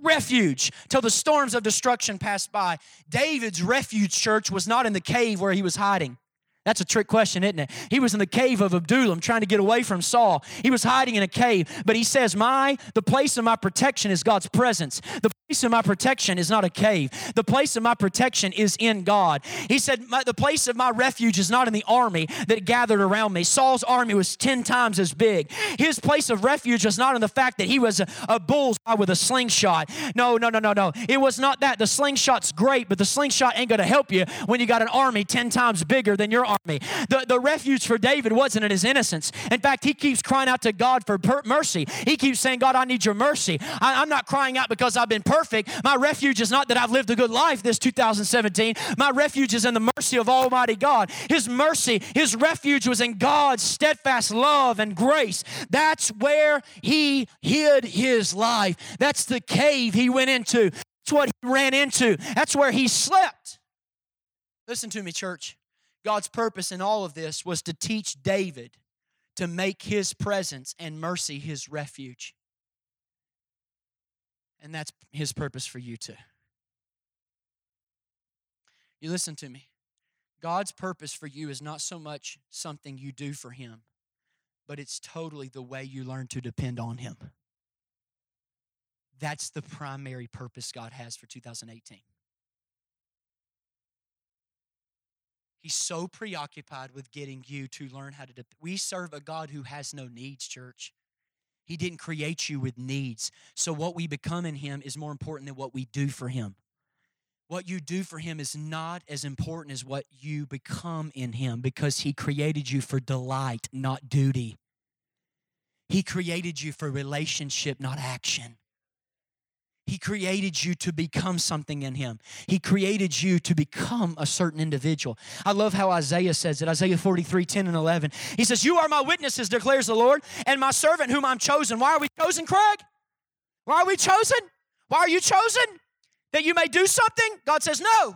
refuge till the storms of destruction pass by. David's refuge church was not in the cave where he was hiding. That's a trick question, isn't it? He was in the cave of Adullam trying to get away from Saul. He was hiding in a cave, but he says, My, the place of my protection is God's presence. The place of my protection is not a cave. The place of my protection is in God. He said, The place of my refuge is not in the army that gathered around me. Saul's army was 10 times as big. His place of refuge was not in the fact that he was a, a bullseye with a slingshot. No, no, no, no, no. It was not that. The slingshot's great, but the slingshot ain't going to help you when you got an army 10 times bigger than your army. The, the refuge for David wasn't in his innocence. In fact, he keeps crying out to God for per- mercy. He keeps saying, God, I need your mercy. I, I'm not crying out because I've been perfect perfect. My refuge is not that I've lived a good life this 2017. My refuge is in the mercy of Almighty God. His mercy, His refuge was in God's steadfast love and grace. That's where He hid His life. That's the cave He went into. That's what He ran into. That's where He slept. Listen to me, church. God's purpose in all of this was to teach David to make his presence and mercy his refuge. And that's his purpose for you too. You listen to me. God's purpose for you is not so much something you do for him, but it's totally the way you learn to depend on him. That's the primary purpose God has for 2018. He's so preoccupied with getting you to learn how to. De- we serve a God who has no needs, church. He didn't create you with needs. So, what we become in Him is more important than what we do for Him. What you do for Him is not as important as what you become in Him because He created you for delight, not duty. He created you for relationship, not action. He created you to become something in Him. He created you to become a certain individual. I love how Isaiah says it Isaiah 43 10 and 11. He says, You are my witnesses, declares the Lord, and my servant whom I'm chosen. Why are we chosen, Craig? Why are we chosen? Why are you chosen? That you may do something? God says, No.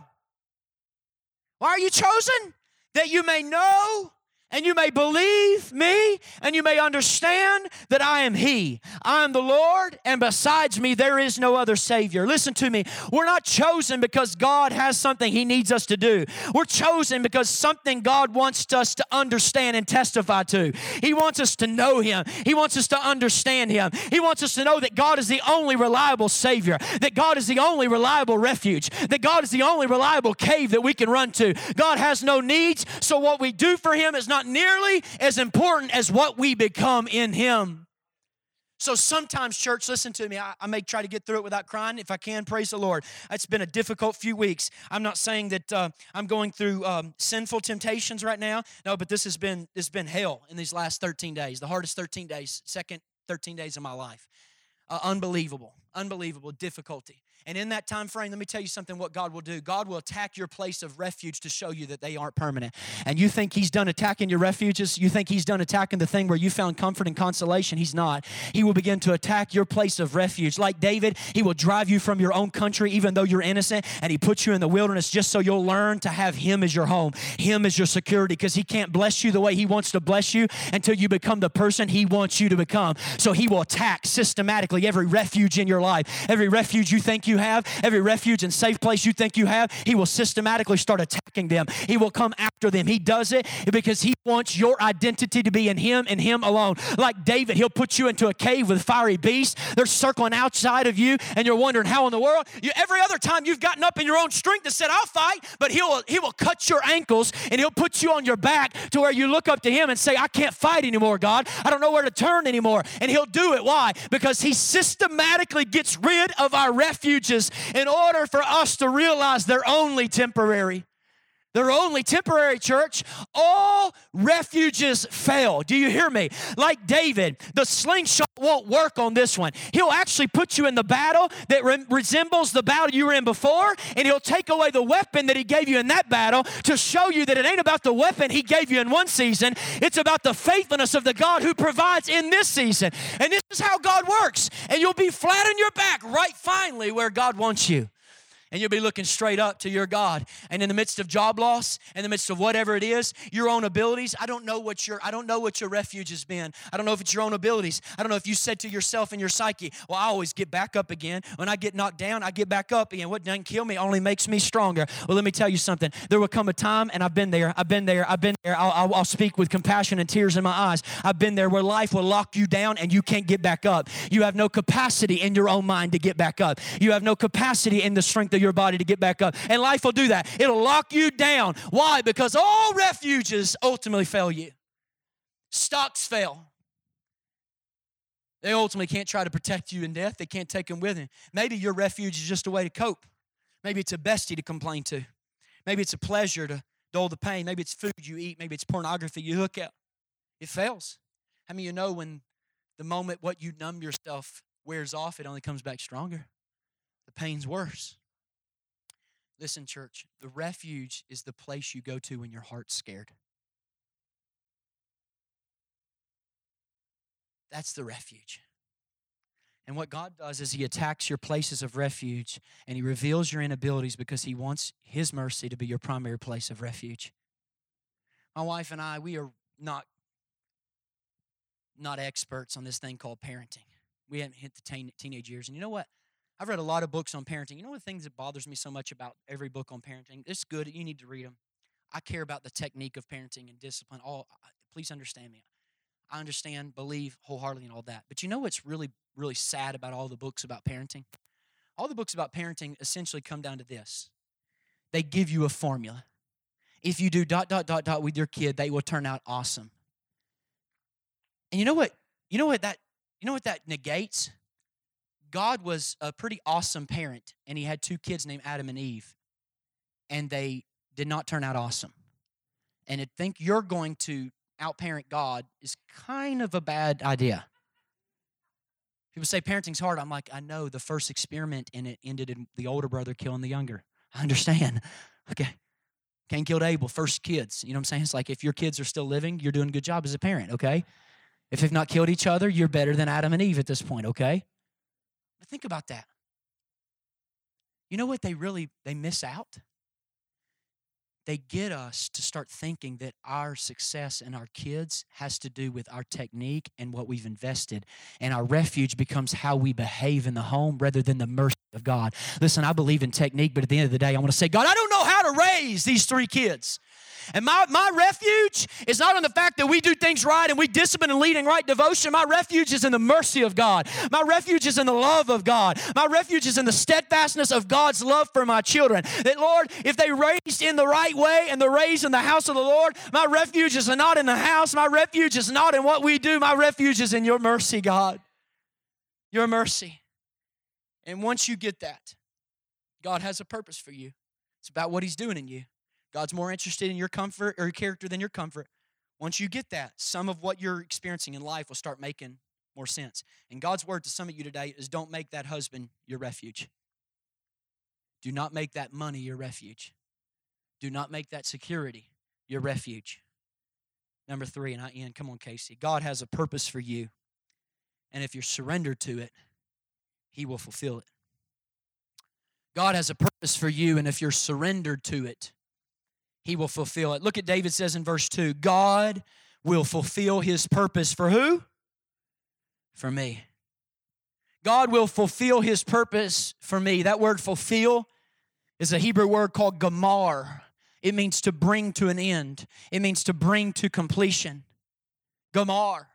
Why are you chosen? That you may know and you may believe me and you may understand that I am He. I am the Lord, and besides me, there is no other Savior. Listen to me. We're not chosen because God has something He needs us to do. We're chosen because something God wants us to understand and testify to. He wants us to know Him, He wants us to understand Him. He wants us to know that God is the only reliable Savior, that God is the only reliable refuge, that God is the only reliable cave that we can run to. God has no needs, so what we do for Him is not not nearly as important as what we become in Him. So sometimes, church, listen to me. I, I, may try to get through it without crying if I can. Praise the Lord. It's been a difficult few weeks. I'm not saying that uh, I'm going through um, sinful temptations right now. No, but this has been has been hell in these last 13 days. The hardest 13 days, second 13 days of my life. Uh, unbelievable, unbelievable difficulty. And in that time frame, let me tell you something what God will do. God will attack your place of refuge to show you that they aren't permanent. And you think He's done attacking your refuges? You think He's done attacking the thing where you found comfort and consolation? He's not. He will begin to attack your place of refuge. Like David, He will drive you from your own country, even though you're innocent, and He puts you in the wilderness just so you'll learn to have Him as your home, Him as your security, because He can't bless you the way He wants to bless you until you become the person He wants you to become. So He will attack systematically every refuge in your life, every refuge you think you you have, every refuge and safe place you think you have, He will systematically start attacking them. He will come after them. He does it because He wants your identity to be in Him and Him alone. Like David, He'll put you into a cave with fiery beasts. They're circling outside of you, and you're wondering how in the world. You, every other time you've gotten up in your own strength and said, I'll fight, but He'll He will cut your ankles and He'll put you on your back to where you look up to Him and say, I can't fight anymore, God. I don't know where to turn anymore. And He'll do it. Why? Because He systematically gets rid of our refuge in order for us to realize they're only temporary. They're only temporary, church. All refuges fail. Do you hear me? Like David, the slingshot won't work on this one. He'll actually put you in the battle that re- resembles the battle you were in before, and he'll take away the weapon that he gave you in that battle to show you that it ain't about the weapon he gave you in one season, it's about the faithfulness of the God who provides in this season. And this is how God works. And you'll be flat on your back right finally where God wants you and you'll be looking straight up to your God. And in the midst of job loss, in the midst of whatever it is, your own abilities, I don't know what your I don't know what your refuge has been. I don't know if it's your own abilities. I don't know if you said to yourself in your psyche, "Well, I always get back up again. When I get knocked down, I get back up again. What doesn't kill me only makes me stronger." Well, let me tell you something. There will come a time, and I've been there. I've been there. I've been there. I'll, I'll, I'll speak with compassion and tears in my eyes. I've been there where life will lock you down and you can't get back up. You have no capacity in your own mind to get back up. You have no capacity in the strength of your body to get back up. And life will do that. It'll lock you down. Why? Because all refuges ultimately fail you. Stocks fail. They ultimately can't try to protect you in death. They can't take them with them. Maybe your refuge is just a way to cope. Maybe it's a bestie to complain to. Maybe it's a pleasure to dull the pain. Maybe it's food you eat. Maybe it's pornography you hook up. It fails. How many of you know when the moment what you numb yourself wears off, it only comes back stronger? the pain's worse. Listen, church, the refuge is the place you go to when your heart's scared. That's the refuge. And what God does is He attacks your places of refuge and He reveals your inabilities because He wants His mercy to be your primary place of refuge. My wife and I, we are not, not experts on this thing called parenting. We haven't hit the teen, teenage years. And you know what? I've read a lot of books on parenting. You know one of the things that bothers me so much about every book on parenting? It's good. You need to read them. I care about the technique of parenting and discipline. All, please understand me. I understand, believe wholeheartedly, and all that. But you know what's really, really sad about all the books about parenting? All the books about parenting essentially come down to this they give you a formula. If you do dot, dot, dot, dot with your kid, they will turn out awesome. And you know what? You know what that you know what that negates? God was a pretty awesome parent, and he had two kids named Adam and Eve, and they did not turn out awesome. And to think you're going to outparent God is kind of a bad idea. People say parenting's hard. I'm like, I know the first experiment and it ended in the older brother killing the younger. I understand. (laughs) Okay. Cain killed Abel, first kids. You know what I'm saying? It's like if your kids are still living, you're doing a good job as a parent, okay? If they've not killed each other, you're better than Adam and Eve at this point, okay? But think about that. You know what they really they miss out? they get us to start thinking that our success and our kids has to do with our technique and what we've invested. And our refuge becomes how we behave in the home rather than the mercy of God. Listen, I believe in technique, but at the end of the day, I want to say, God, I don't know how to raise these three kids. And my, my refuge is not on the fact that we do things right and we discipline and lead in right devotion. My refuge is in the mercy of God. My refuge is in the love of God. My refuge is in the steadfastness of God's love for my children. That, Lord, if they raised in the right way and they're raised in the house of the Lord, my refuge is not in the house. My refuge is not in what we do. My refuge is in your mercy, God. Your mercy. And once you get that, God has a purpose for you. It's about what He's doing in you. God's more interested in your comfort or your character than your comfort. Once you get that, some of what you're experiencing in life will start making more sense. And God's word to some of you today is don't make that husband your refuge. Do not make that money your refuge. Do not make that security your refuge. Number three, and I end. Come on, Casey. God has a purpose for you. And if you're surrendered to it, He will fulfill it. God has a purpose for you, and if you're surrendered to it, he will fulfill it. Look at David says in verse 2 God will fulfill his purpose for who? For me. God will fulfill his purpose for me. That word fulfill is a Hebrew word called gamar. It means to bring to an end, it means to bring to completion. Gamar.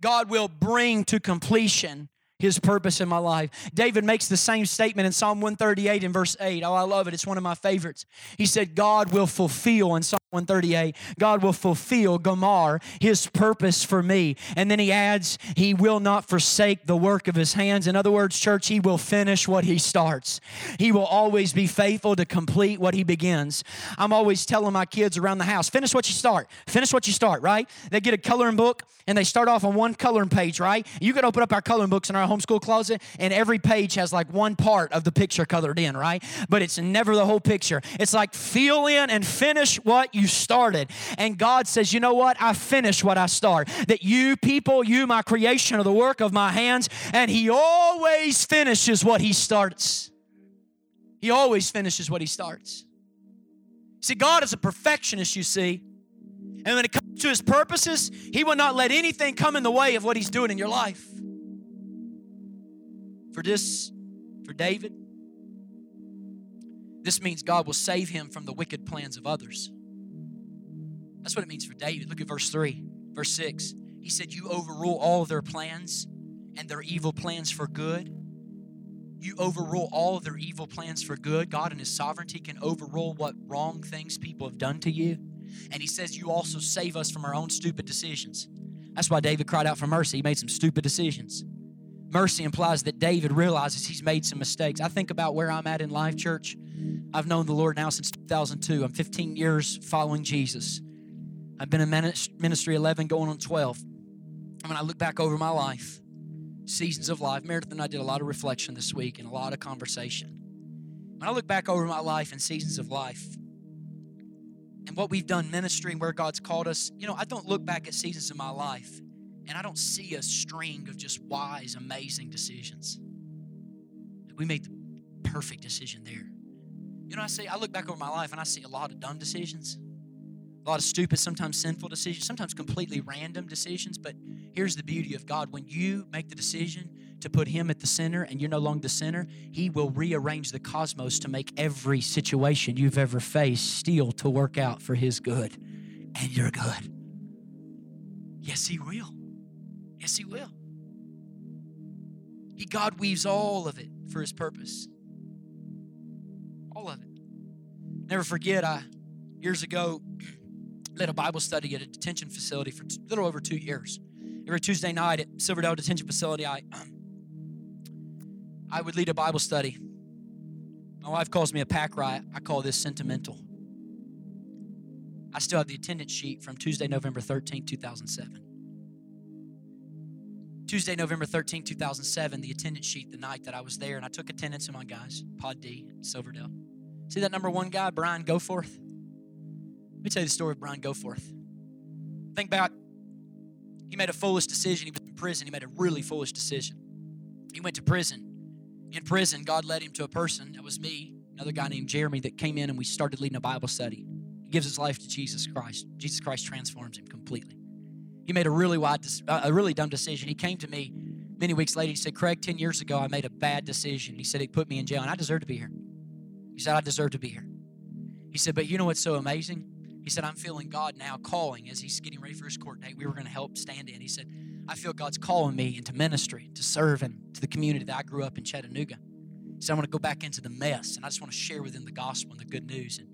God will bring to completion his purpose in my life. David makes the same statement in Psalm 138 in verse 8. Oh, I love it. It's one of my favorites. He said, God will fulfill in Psalm 138, God will fulfill Gamar, his purpose for me. And then he adds, He will not forsake the work of his hands. In other words, church, he will finish what he starts. He will always be faithful to complete what he begins. I'm always telling my kids around the house, finish what you start. Finish what you start, right? They get a coloring book and they start off on one coloring page, right? You can open up our coloring books in our homeschool closet, and every page has like one part of the picture colored in, right? But it's never the whole picture. It's like fill in and finish what you started. And God says, you know what? I finish what I start. That you people, you, my creation, are the work of my hands, and He always finishes what He starts. He always finishes what He starts. See, God is a perfectionist, you see. And when it comes to his purposes, he will not let anything come in the way of what he's doing in your life for this, for David, this means God will save him from the wicked plans of others. That's what it means for David. Look at verse 3, verse 6. He said, You overrule all their plans and their evil plans for good. You overrule all their evil plans for good. God in His sovereignty can overrule what wrong things people have done to you. And He says, You also save us from our own stupid decisions. That's why David cried out for mercy. He made some stupid decisions. Mercy implies that David realizes he's made some mistakes. I think about where I'm at in life, church. I've known the Lord now since 2002. I'm 15 years following Jesus. I've been in ministry 11, going on 12. And when I look back over my life, seasons of life. Meredith and I did a lot of reflection this week and a lot of conversation. When I look back over my life and seasons of life and what we've done ministry and where God's called us, you know, I don't look back at seasons of my life and I don't see a string of just wise, amazing decisions. We made the perfect decision there. You know, I say, I look back over my life and I see a lot of dumb decisions, a lot of stupid, sometimes sinful decisions, sometimes completely random decisions. But here's the beauty of God when you make the decision to put Him at the center and you're no longer the center, He will rearrange the cosmos to make every situation you've ever faced still to work out for His good. And you're good. Yes, He will. Yes, He will. He God weaves all of it for His purpose. All of it. Never forget, I years ago led a Bible study at a detention facility for a little over two years. Every Tuesday night at Silverdale Detention Facility, I um, I would lead a Bible study. My wife calls me a pack rat. I call this sentimental. I still have the attendance sheet from Tuesday, November 13, 2007. Tuesday, November 13, 2007, the attendance sheet the night that I was there, and I took attendance of my guys, Pod D, Silverdale. See that number one guy, Brian Goforth? Let me tell you the story of Brian Goforth. Think about he made a foolish decision. He was in prison. He made a really foolish decision. He went to prison. In prison, God led him to a person, that was me, another guy named Jeremy, that came in and we started leading a Bible study. He gives his life to Jesus Christ. Jesus Christ transforms him completely. He made a really wide, a really dumb decision. He came to me many weeks later. He said, Craig, 10 years ago, I made a bad decision. He said, He put me in jail, and I deserve to be here. He said, I deserve to be here. He said, But you know what's so amazing? He said, I'm feeling God now calling as he's getting ready for his court date. We were going to help stand in. He said, I feel God's calling me into ministry, to serve and to the community that I grew up in Chattanooga. He said, I want to go back into the mess, and I just want to share with them the gospel and the good news. And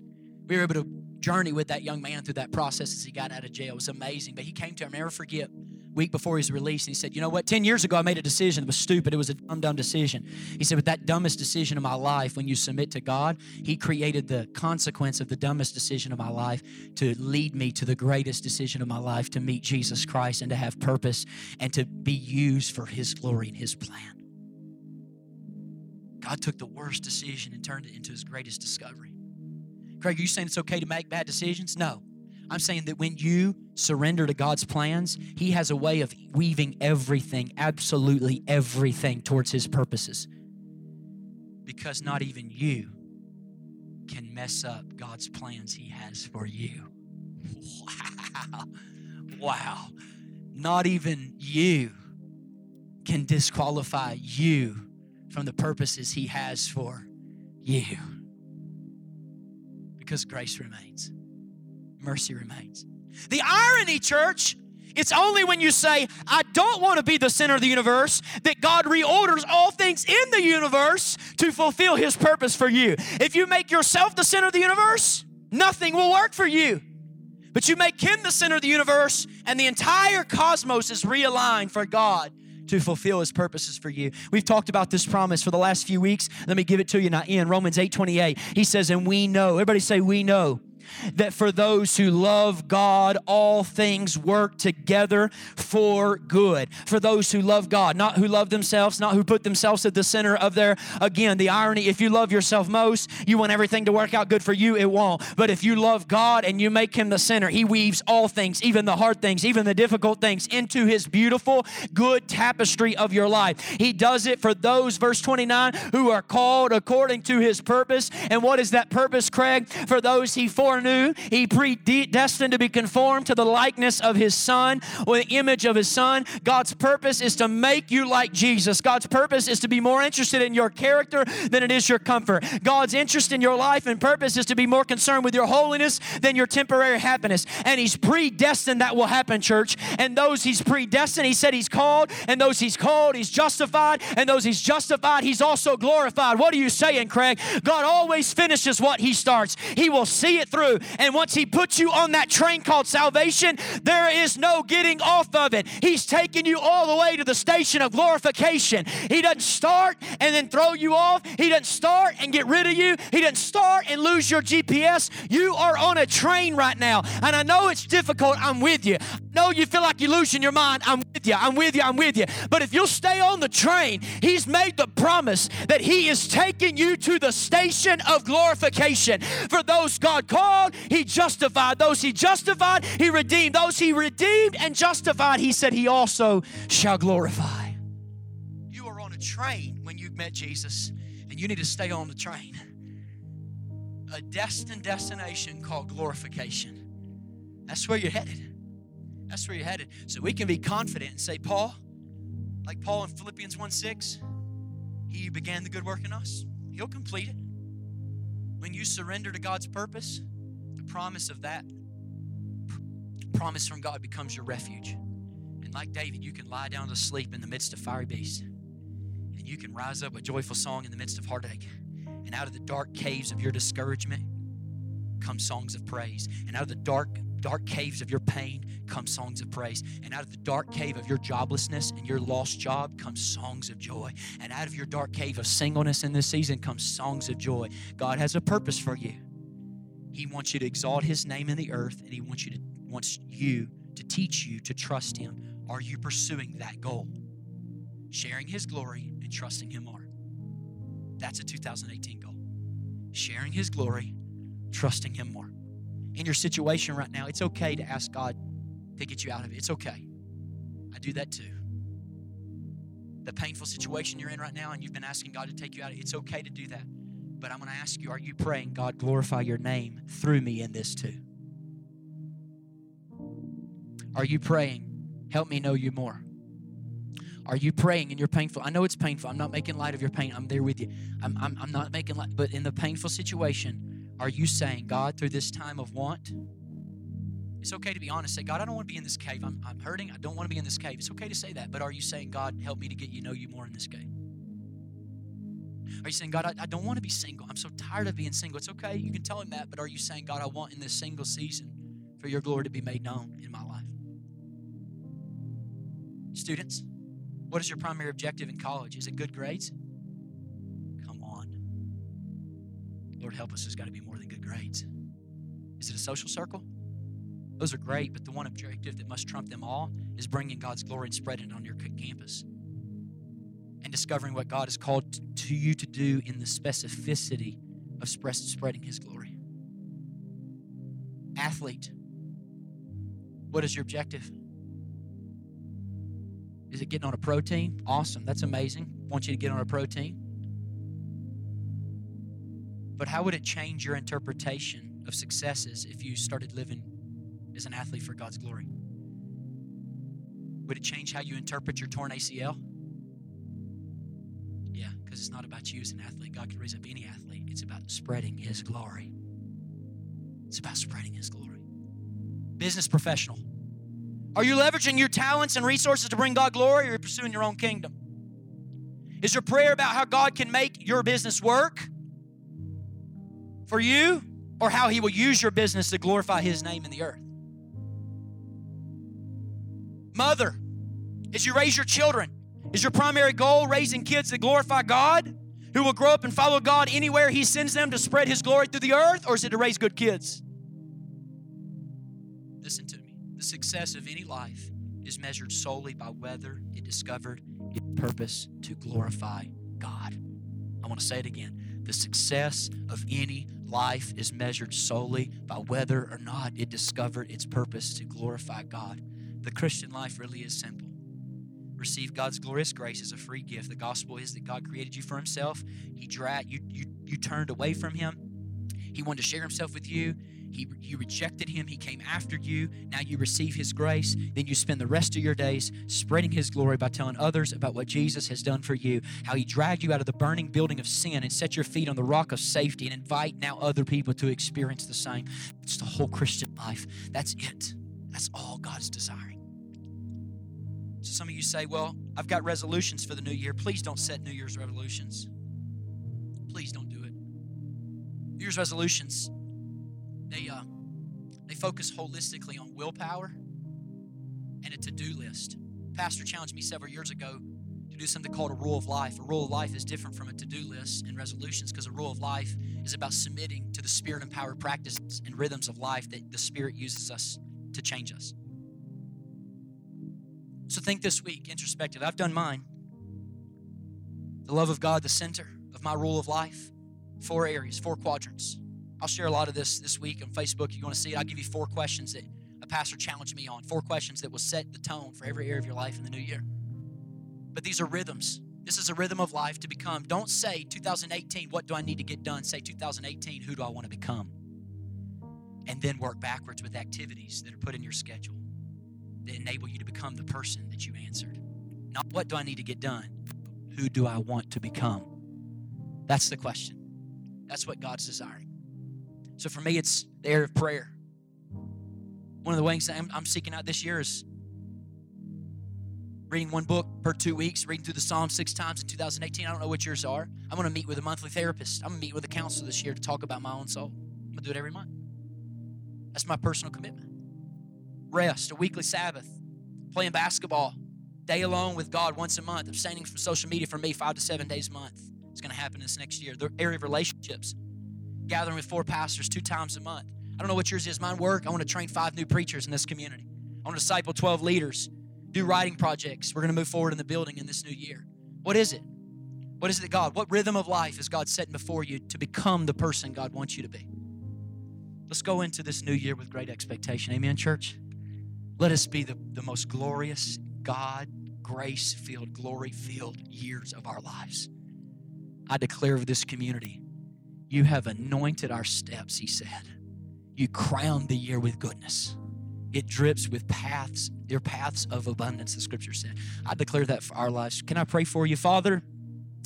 we were able to journey with that young man through that process as he got out of jail. It was amazing. But he came to, I'll never forget, week before he was released, he said, You know what? 10 years ago, I made a decision that was stupid. It was a dumb, dumb decision. He said, But that dumbest decision of my life, when you submit to God, He created the consequence of the dumbest decision of my life to lead me to the greatest decision of my life to meet Jesus Christ and to have purpose and to be used for His glory and His plan. God took the worst decision and turned it into His greatest discovery. Craig, are you saying it's okay to make bad decisions? No. I'm saying that when you surrender to God's plans, He has a way of weaving everything, absolutely everything, towards His purposes. Because not even you can mess up God's plans He has for you. (laughs) Wow. Wow. Not even you can disqualify you from the purposes He has for you. Because grace remains mercy remains. The irony, church, it's only when you say, I don't want to be the center of the universe, that God reorders all things in the universe to fulfill His purpose for you. If you make yourself the center of the universe, nothing will work for you. But you make Him the center of the universe, and the entire cosmos is realigned for God to fulfill his purposes for you. We've talked about this promise for the last few weeks. Let me give it to you now in Romans 8 28. He says, And we know, everybody say, We know that for those who love God, all things work together for good. For those who love God, not who love themselves, not who put themselves at the center of their, again, the irony if you love yourself most, you want everything to work out good for you, it won't. But if you love God and you make Him the center, He weaves all things, even the hard things, even the difficult things, into His beautiful, good tapestry of your life. He does it for those, verse 29, who are called according to His purpose. And what is that purpose, Craig? For those He foreknew foreknew, he predestined to be conformed to the likeness of his son or the image of his son. God's purpose is to make you like Jesus. God's purpose is to be more interested in your character than it is your comfort. God's interest in your life and purpose is to be more concerned with your holiness than your temporary happiness. And he's predestined that will happen, church. And those he's predestined, he said he's called, and those he's called, he's justified, and those he's justified, he's also glorified. What are you saying, Craig? God always finishes what he starts. He will see it through. And once He puts you on that train called salvation, there is no getting off of it. He's taking you all the way to the station of glorification. He doesn't start and then throw you off. He doesn't start and get rid of you. He doesn't start and lose your GPS. You are on a train right now. And I know it's difficult. I'm with you. No, you feel like you're losing your mind. I'm with you. I'm with you. I'm with you. But if you'll stay on the train, He's made the promise that He is taking you to the station of glorification. For those God called, He justified. Those He justified, He redeemed. Those He redeemed and justified, He said He also shall glorify. You are on a train when you met Jesus, and you need to stay on the train. A destined destination called glorification. That's where you're headed. That's where you're headed. So we can be confident and say, Paul, like Paul in Philippians 1 6, he began the good work in us. He'll complete it. When you surrender to God's purpose, the promise of that promise from God becomes your refuge. And like David, you can lie down to sleep in the midst of fiery beasts. And you can rise up a joyful song in the midst of heartache. And out of the dark caves of your discouragement come songs of praise. And out of the dark dark caves of your pain come songs of praise. And out of the dark cave of your joblessness and your lost job come songs of joy. And out of your dark cave of singleness in this season come songs of joy. God has a purpose for you. He wants you to exalt his name in the earth and he wants you to wants you to teach you to trust him. Are you pursuing that goal? Sharing his glory and trusting him more. That's a 2018 goal. Sharing his glory, trusting him more in your situation right now, it's okay to ask God to get you out of it. It's okay. I do that too. The painful situation you're in right now and you've been asking God to take you out of it, it's okay to do that. But I'm going to ask you are you praying, God, glorify your name through me in this too? Are you praying, help me know you more? Are you praying and you're painful? I know it's painful. I'm not making light of your pain. I'm there with you. I'm, I'm, I'm not making light, but in the painful situation, are you saying, God, through this time of want, it's okay to be honest. Say, God, I don't want to be in this cave. I'm, I'm hurting. I don't want to be in this cave. It's okay to say that. But are you saying, God, help me to get you know you more in this cave? Are you saying, God, I, I don't want to be single. I'm so tired of being single. It's okay. You can tell him that. But are you saying, God, I want in this single season for your glory to be made known in my life? Students, what is your primary objective in college? Is it good grades? Lord, help us. There's got to be more than good grades. Is it a social circle? Those are great, but the one objective that must trump them all is bringing God's glory and spreading it on your campus and discovering what God has called to you to do in the specificity of spreading His glory. Athlete, what is your objective? Is it getting on a pro team? Awesome. That's amazing. I want you to get on a pro team. But how would it change your interpretation of successes if you started living as an athlete for God's glory? Would it change how you interpret your torn ACL? Yeah, because it's not about you as an athlete. God can raise up any athlete. It's about spreading His glory. It's about spreading His glory. Business professional. Are you leveraging your talents and resources to bring God glory or are you pursuing your own kingdom? Is your prayer about how God can make your business work? For you or how He will use your business to glorify His name in the earth. Mother, as you raise your children, is your primary goal raising kids that glorify God, who will grow up and follow God anywhere He sends them to spread His glory through the earth, or is it to raise good kids? Listen to me. The success of any life is measured solely by whether it discovered its purpose to glorify God. I want to say it again. The success of any life is measured solely by whether or not it discovered its purpose to glorify God. The Christian life really is simple. Receive God's glorious grace as a free gift. The gospel is that God created you for Himself. He dragged you, you, you turned away from Him. He wanted to share Himself with you. He, you rejected him. He came after you. Now you receive his grace. Then you spend the rest of your days spreading his glory by telling others about what Jesus has done for you, how he dragged you out of the burning building of sin and set your feet on the rock of safety and invite now other people to experience the same. It's the whole Christian life. That's it. That's all God's desiring. So some of you say, Well, I've got resolutions for the new year. Please don't set New Year's resolutions. Please don't do it. New Year's resolutions they uh, they focus holistically on willpower and a to-do list. Pastor challenged me several years ago to do something called a rule of life. A rule of life is different from a to-do list and resolutions because a rule of life is about submitting to the spirit empowered practices and rhythms of life that the spirit uses us to change us. So think this week, introspective. I've done mine. The love of God, the center of my rule of life. Four areas, four quadrants. I'll share a lot of this this week on Facebook. You're going to see it, I'll give you four questions that a pastor challenged me on. Four questions that will set the tone for every area of your life in the new year. But these are rhythms. This is a rhythm of life to become. Don't say 2018, what do I need to get done? Say 2018, who do I want to become? And then work backwards with activities that are put in your schedule that enable you to become the person that you answered. Not what do I need to get done? Who do I want to become? That's the question. That's what God's desiring. So for me, it's the area of prayer. One of the ways I'm, I'm seeking out this year is reading one book per two weeks, reading through the Psalms six times in 2018. I don't know what yours are. I'm going to meet with a monthly therapist. I'm going to meet with a counselor this year to talk about my own soul. I'm going to do it every month. That's my personal commitment. Rest, a weekly Sabbath, playing basketball, day alone with God once a month, abstaining from social media for me five to seven days a month. It's going to happen this next year. The area of relationships, gathering with four pastors two times a month. I don't know what yours is. Mine work. I want to train five new preachers in this community. I want to disciple 12 leaders, do writing projects. We're going to move forward in the building in this new year. What is it? What is it that God, what rhythm of life is God setting before you to become the person God wants you to be? Let's go into this new year with great expectation. Amen, church? Let us be the, the most glorious, God, grace filled, glory filled years of our lives. I declare of this community, you have anointed our steps, he said. You crowned the year with goodness. It drips with paths, your paths of abundance, the scripture said. I declare that for our lives. Can I pray for you, Father?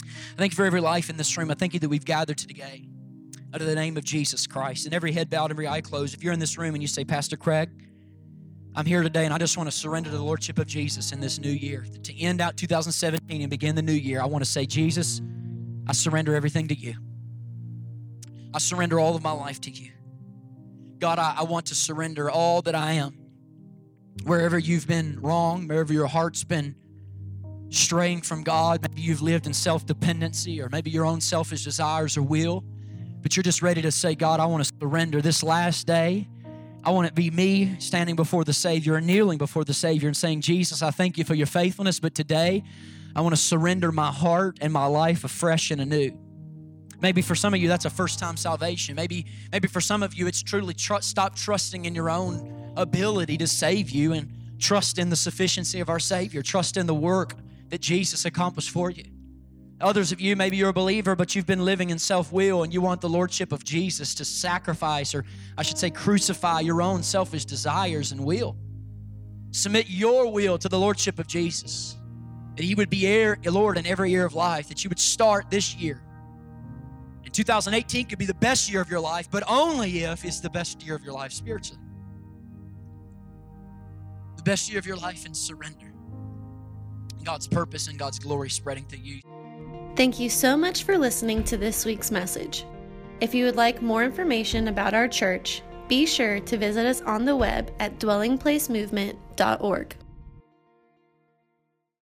I thank you for every life in this room. I thank you that we've gathered today under the name of Jesus Christ. And every head bowed, every eye closed. If you're in this room and you say, Pastor Craig, I'm here today and I just want to surrender to the Lordship of Jesus in this new year. To end out 2017 and begin the new year, I want to say, Jesus, I surrender everything to you. I surrender all of my life to you. God, I, I want to surrender all that I am. Wherever you've been wrong, wherever your heart's been straying from God, maybe you've lived in self dependency or maybe your own selfish desires or will, but you're just ready to say, God, I want to surrender this last day. I want it to be me standing before the Savior and kneeling before the Savior and saying, Jesus, I thank you for your faithfulness, but today I want to surrender my heart and my life afresh and anew. Maybe for some of you, that's a first time salvation. Maybe, maybe for some of you, it's truly tr- stop trusting in your own ability to save you and trust in the sufficiency of our Savior, trust in the work that Jesus accomplished for you. Others of you, maybe you're a believer, but you've been living in self will and you want the Lordship of Jesus to sacrifice, or I should say, crucify your own selfish desires and will. Submit your will to the Lordship of Jesus. That He would be heir, Lord in every year of life, that you would start this year. And 2018 could be the best year of your life, but only if it's the best year of your life spiritually. The best year of your life in surrender. God's purpose and God's glory spreading through you. Thank you so much for listening to this week's message. If you would like more information about our church, be sure to visit us on the web at dwellingplacemovement.org.